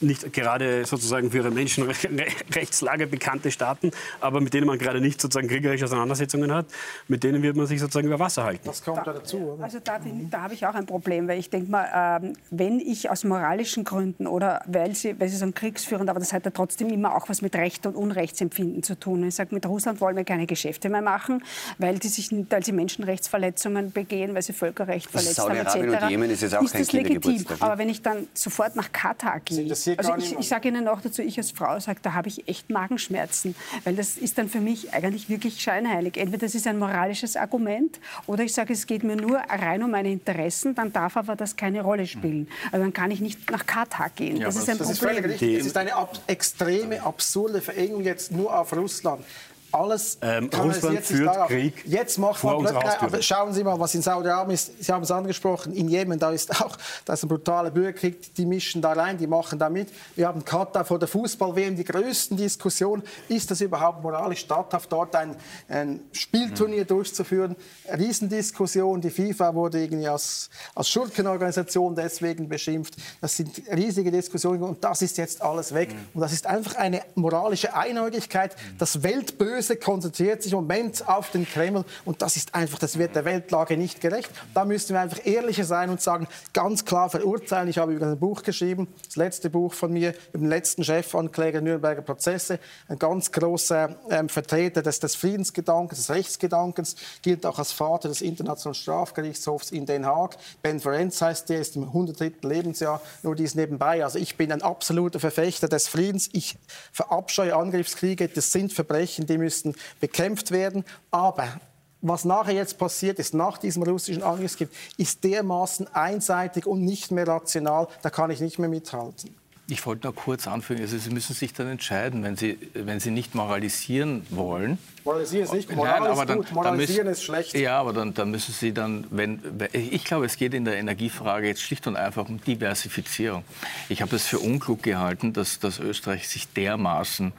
nicht gerade sozusagen für ihre Menschenrechtslage bekannte Staaten, aber mit denen man gerade nicht sozusagen kriegerische Auseinandersetzungen hat, mit denen wird man sich sozusagen über Wasser halten. Das kommt da, dazu. Oder? Also da, da habe ich auch ein Problem, weil ich denke mal, ähm, wenn ich aus moralischen Gründen oder weil sie, weil sie sagen kriegsführend, aber das hat ja trotzdem immer auch was mit Recht und Unrechtsempfinden zu tun. Ich sage, mit Russland wollen wir keine Geschäfte mehr machen, weil, die sich, weil sie Menschenrechtsverletzungen begehen, weil sie Völkerrecht verletzt haben etc. Und Jemen ist, jetzt auch ist das legitim. Aber wenn ich dann sofort nach Katar gehe, also ich, ich sage Ihnen auch dazu, ich als Frau sage, da habe ich echt Magenschmerzen, weil das ist dann für mich eigentlich wirklich scheinheilig. Entweder das ist ein moralisches Argument oder ich sage, es geht mir nur rein um meine Interessen, dann darf aber das keine Rolle spielen. Also dann kann ich nicht nach Katar gehen. Ja, das ist ein das Problem. Ist völlig richtig. Es ist eine ab extreme, absurde Verengung jetzt nur auf Russland alles ähm, Russland führt darauf. Krieg jetzt macht man aber schauen Sie mal, was in Saudi-Arabien ist. Sie haben es angesprochen, in Jemen, da ist auch da ist ein brutaler Bürgerkrieg. Die mischen da rein, die machen da mit. Wir haben Katar vor der Fußball-WM, die größten Diskussionen. Ist das überhaupt moralisch statthaft, dort ein, ein Spielturnier mhm. durchzuführen? Riesendiskussion. Die FIFA wurde irgendwie als, als Schurkenorganisation deswegen beschimpft. Das sind riesige Diskussionen und das ist jetzt alles weg. Mhm. Und das ist einfach eine moralische Einäugigkeit. Das Weltböse konzentriert sich im Moment auf den Kreml und das ist einfach, das wird der Weltlage nicht gerecht. Da müssen wir einfach ehrlicher sein und sagen, ganz klar verurteilen. Ich habe über ein Buch geschrieben, das letzte Buch von mir, über den letzten Chefankläger Nürnberger Prozesse, ein ganz großer ähm, Vertreter des, des Friedensgedankens, des Rechtsgedankens, gilt auch als Vater des Internationalen Strafgerichtshofs in Den Haag. Ben Ferenc heißt der, ist im 103. Lebensjahr, nur dies nebenbei. Also ich bin ein absoluter Verfechter des Friedens. Ich verabscheue Angriffskriege, das sind Verbrechen, die müssen bekämpft werden. Aber was nachher jetzt passiert ist, nach diesem russischen Angriffskrieg, ist dermaßen einseitig und nicht mehr rational, da kann ich nicht mehr mithalten. Ich wollte nur kurz anfügen, also Sie müssen sich dann entscheiden, wenn Sie, wenn Sie nicht moralisieren wollen. Moralisieren ist nicht, Moral Nein, aber dann, gut, moralisieren dann müssen, ist schlecht. Ja, aber dann, dann müssen Sie dann, wenn, ich glaube, es geht in der Energiefrage jetzt schlicht und einfach um Diversifizierung. Ich habe es für unklug gehalten, dass, dass Österreich sich dermaßen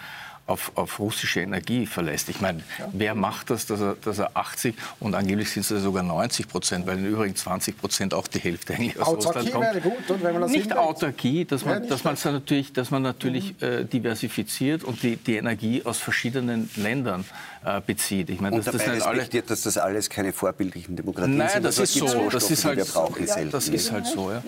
auf, auf russische Energie verlässt. Ich meine, ja. wer macht das, dass er, dass er 80 und angeblich sind es sogar 90 Prozent, weil in übrigen 20 Prozent auch die Hälfte eigentlich aus Autarkie Russland kommt. Wäre gut, und wenn man das nicht hinwägt. Autarkie, dass man, dass man natürlich, dass man natürlich mhm. äh, diversifiziert und die, die Energie aus verschiedenen Ländern äh, bezieht. Ich meine, und dass dabei das alle, dass das alles keine vorbildlichen Demokratien Nein, sind. Nein, das ist so. Das ist halt, das ist halt so. Ja.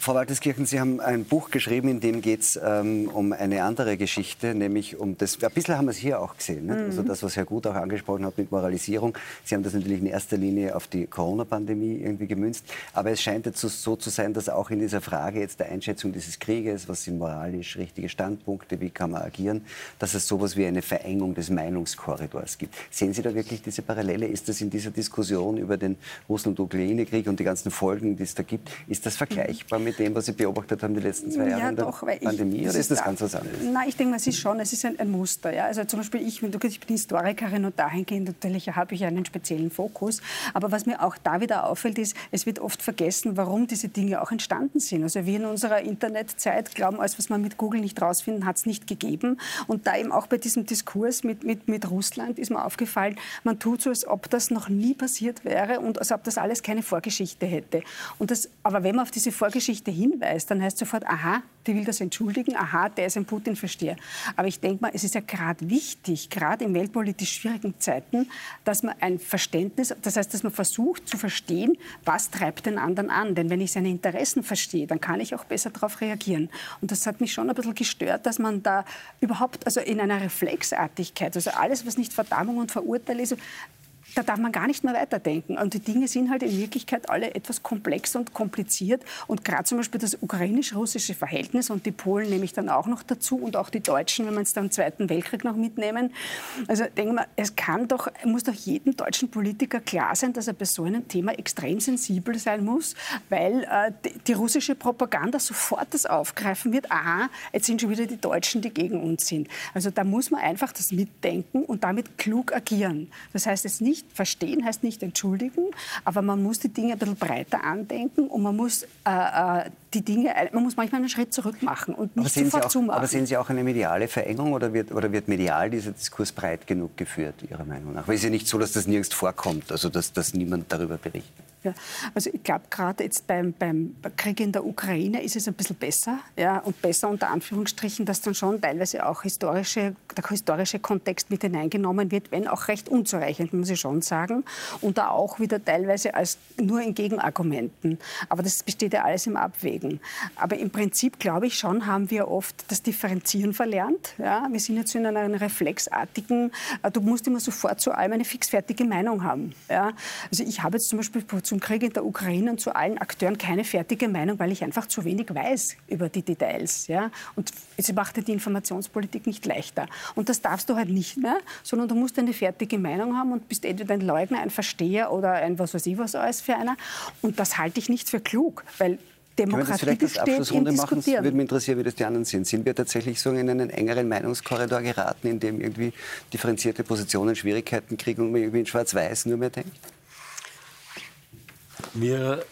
Frau Walterskirchen, Sie haben ein Buch geschrieben, in dem geht es ähm, um eine andere Geschichte, nämlich um das, ein bisschen haben wir es hier auch gesehen, ne? also das, was Herr Gut auch angesprochen hat mit Moralisierung. Sie haben das natürlich in erster Linie auf die Corona-Pandemie irgendwie gemünzt, aber es scheint jetzt so zu sein, dass auch in dieser Frage jetzt der Einschätzung dieses Krieges, was sind moralisch richtige Standpunkte, wie kann man agieren, dass es sowas wie eine Verengung des Meinungskorridors gibt. Sehen Sie da wirklich diese Parallele? Ist das in dieser Diskussion über den Russland-Ukraine-Krieg und die ganzen Folgen, die es da gibt, ist das vergleichbar mit dem, was Sie beobachtet haben die letzten zwei Jahre ja, in der doch, Pandemie? Ich, oder ist das ganz was anderes? Nein, ich denke, es ist schon, es ist ein, ein Muster. Ja? Also zum Beispiel ich, ich bin Historikerin und dahingehend natürlich habe ich einen speziellen Fokus. Aber was mir auch da wieder auffällt, ist, es wird oft vergessen, warum diese Dinge auch entstanden sind. Also wir in unserer Internetzeit glauben, alles, was man mit Google nicht rausfinden, hat es nicht gegeben. Und da eben auch bei diesem Diskurs mit, mit, mit Russland ist mir aufgefallen, man tut so, als ob das noch nie passiert wäre und als ob das alles keine Vorgeschichte hätte. Und das, aber wenn man auf diese Vorgeschichte Geschichte hinweist, dann heißt sofort, aha, die will das entschuldigen, aha, der ist ein Putin-Versteher. Aber ich denke mal, es ist ja gerade wichtig, gerade in weltpolitisch schwierigen Zeiten, dass man ein Verständnis, das heißt, dass man versucht zu verstehen, was treibt den anderen an. Denn wenn ich seine Interessen verstehe, dann kann ich auch besser darauf reagieren. Und das hat mich schon ein bisschen gestört, dass man da überhaupt, also in einer Reflexartigkeit, also alles, was nicht Verdammung und Verurteilung ist, da darf man gar nicht mehr weiterdenken. Und die Dinge sind halt in Wirklichkeit alle etwas komplex und kompliziert. Und gerade zum Beispiel das ukrainisch-russische Verhältnis, und die Polen nehme ich dann auch noch dazu, und auch die Deutschen, wenn wir es dann im Zweiten Weltkrieg noch mitnehmen. Also denken wir, es kann doch, muss doch jedem deutschen Politiker klar sein, dass er bei so einem Thema extrem sensibel sein muss, weil äh, die, die, russische Propaganda sofort das aufgreifen wird, aha, jetzt sind schon wieder die Deutschen, die gegen uns sind. Also da muss man einfach das mitdenken und damit klug agieren. Das heißt jetzt nicht, nicht verstehen heißt nicht entschuldigen, aber man muss die Dinge ein bisschen breiter andenken und man muss äh, äh die Dinge, man muss manchmal einen Schritt zurück machen und nicht sofort auch, zumachen. Aber sehen Sie auch eine mediale Verengung oder wird, oder wird medial dieser Diskurs breit genug geführt, Ihrer Meinung nach? Weil es ist ja nicht so, dass das nirgends vorkommt, also dass, dass niemand darüber berichtet. Ja, also ich glaube, gerade jetzt beim, beim Krieg in der Ukraine ist es ein bisschen besser. Ja, und besser unter Anführungsstrichen, dass dann schon teilweise auch historische, der historische Kontext mit hineingenommen wird, wenn auch recht unzureichend, muss ich schon sagen. Und da auch wieder teilweise als nur in Gegenargumenten. Aber das besteht ja alles im Abwägen. Aber im Prinzip, glaube ich schon, haben wir oft das Differenzieren verlernt. Ja, wir sind jetzt in einer reflexartigen, äh, du musst immer sofort zu allem eine fixfertige Meinung haben. Ja, also ich habe jetzt zum Beispiel zum Krieg in der Ukraine und zu allen Akteuren keine fertige Meinung, weil ich einfach zu wenig weiß über die Details. Ja? Und es macht die Informationspolitik nicht leichter. Und das darfst du halt nicht mehr, sondern du musst eine fertige Meinung haben und bist entweder ein Leugner, ein Versteher oder ein was weiß ich was alles für einer. Und das halte ich nicht für klug, weil Demokratie Können wir das vielleicht als Abschlussrunde machen? Würde mich interessieren, wie das die anderen sind. Sind wir tatsächlich so in einen engeren Meinungskorridor geraten, in dem irgendwie differenzierte Positionen Schwierigkeiten kriegen und man irgendwie in Schwarz-Weiß nur mehr denkt? Wir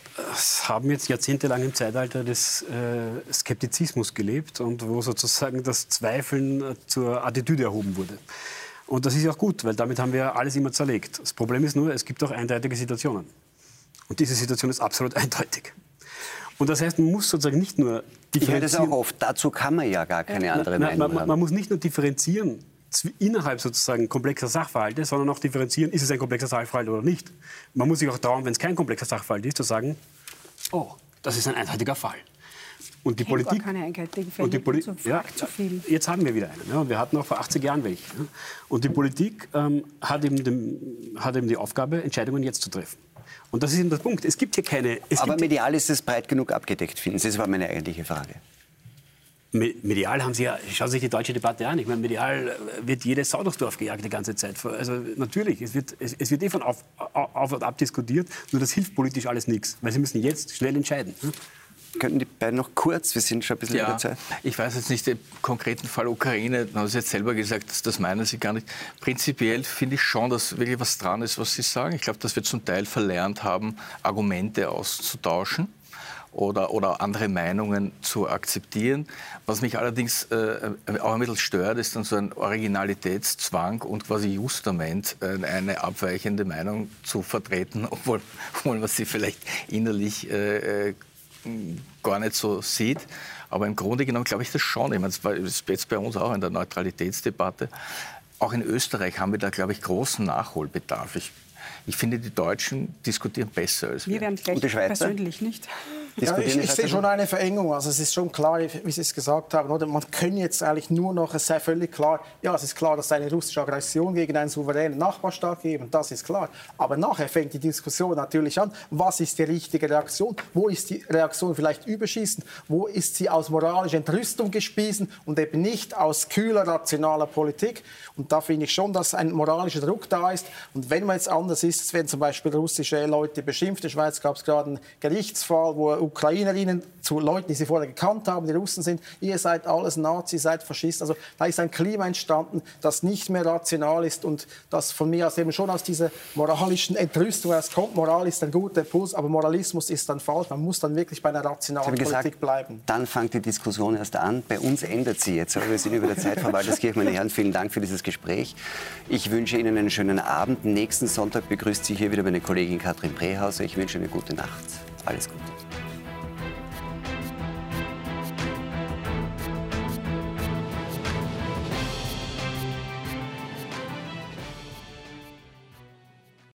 haben jetzt jahrzehntelang im Zeitalter des äh, Skeptizismus gelebt und wo sozusagen das Zweifeln äh, zur Attitüde erhoben wurde. Und das ist ja auch gut, weil damit haben wir alles immer zerlegt. Das Problem ist nur, es gibt auch eindeutige Situationen. Und diese Situation ist absolut *laughs* eindeutig. Und das heißt, man muss sozusagen nicht nur Ich höre das auch oft. Dazu kann man ja gar keine andere Meinung man, haben. man muss nicht nur differenzieren innerhalb sozusagen komplexer Sachverhalte, sondern auch differenzieren, ist es ein komplexer Sachverhalt oder nicht. Man muss sich auch trauen, wenn es kein komplexer Sachverhalt ist, zu sagen, oh, das ist ein eindeutiger Fall. Und die Ich kenne Politik, gar keine eindeutigen und die Fälle, Poli zu, ja, zu viel. Jetzt haben wir wieder einen. Ja, und wir hatten auch vor 80 Jahren welche. Ja. Und die Politik ähm, hat, eben dem, hat eben die Aufgabe, Entscheidungen jetzt zu treffen. Und das ist eben der Punkt. Es gibt hier keine. Es Aber gibt medial ist es breit genug abgedeckt, finden Sie? Das war meine eigentliche Frage. Me- Medial haben Sie ja, schauen Sie sich die deutsche Debatte an. Ich meine, medial äh, wird jede Sau durchs Dorf gejagt die ganze Zeit. Also natürlich, es wird, es, es wird eh von auf, auf und ab diskutiert, nur das hilft politisch alles nichts, weil Sie müssen jetzt schnell entscheiden. hm? Könnten die beiden noch kurz, wir sind schon ein bisschen über Ja, Zeit. ich weiß jetzt nicht den konkreten Fall Ukraine, da haben Sie jetzt selber gesagt, das, das meinen Sie gar nicht. Prinzipiell finde ich schon, dass wirklich was dran ist, was Sie sagen. Ich glaube, dass wir zum Teil verlernt haben, Argumente auszutauschen. Oder, oder andere Meinungen zu akzeptieren. Was mich allerdings äh, auch ein bisschen stört, ist dann so ein Originalitätszwang und quasi Justament, äh, eine abweichende Meinung zu vertreten, *laughs* obwohl, obwohl man sie vielleicht innerlich äh, äh, gar nicht so sieht. Aber im Grunde genommen glaube ich das schon. Ich meine, das war jetzt bei uns auch in der Neutralitätsdebatte. Auch in Österreich haben wir da, glaube ich, großen Nachholbedarf. Ich, ich finde, die Deutschen diskutieren besser als Wir wir. werden gleich persönlich nicht. Ja, Diskutieren ich, die ich Schweizer sehe schon eine Verengung. Also es ist schon klar, wie Sie es gesagt haben, oder? Man kann jetzt eigentlich nur noch, es sei völlig klar, ja, es ist klar, dass es eine russische Aggression gegen einen souveränen Nachbarstaat gibt, das ist klar. Aber nachher fängt die Diskussion natürlich an, was ist die richtige Reaktion? Wo ist die Reaktion vielleicht überschießen? Wo ist sie aus moralischer Entrüstung gespiesen und eben nicht aus kühler, rationaler Politik? Und da finde ich schon, dass ein moralischer Druck da ist. Und wenn man jetzt anders ist, wenn zum Beispiel russische Leute beschimpft, in der Schweiz gab es gerade einen Gerichtsfall, wo Ukrainerinnen zu Leuten, die sie vorher gekannt haben, die Russen sind, ihr seid alles Nazis, seid Faschisten. Also da ist ein Klima entstanden, das nicht mehr rational ist und das von mir aus eben schon aus dieser moralischen Entrüstung herauskommt. Moral ist ein guter Impuls, aber Moralismus ist dann falsch. Man muss dann wirklich bei einer rationalen Politik gesagt, bleiben. dann fängt die Diskussion erst an. Bei uns endet sie jetzt. Aber wir sind über der Zeit, Frau Walterskirch, meine Herren. Vielen Dank für dieses Gespräch. Ich wünsche Ihnen einen schönen Abend. Nächsten Sonntag begrüßt Sie hier wieder meine Kollegin Katrin Brehauser. Ich wünsche eine gute Nacht. Alles Gute.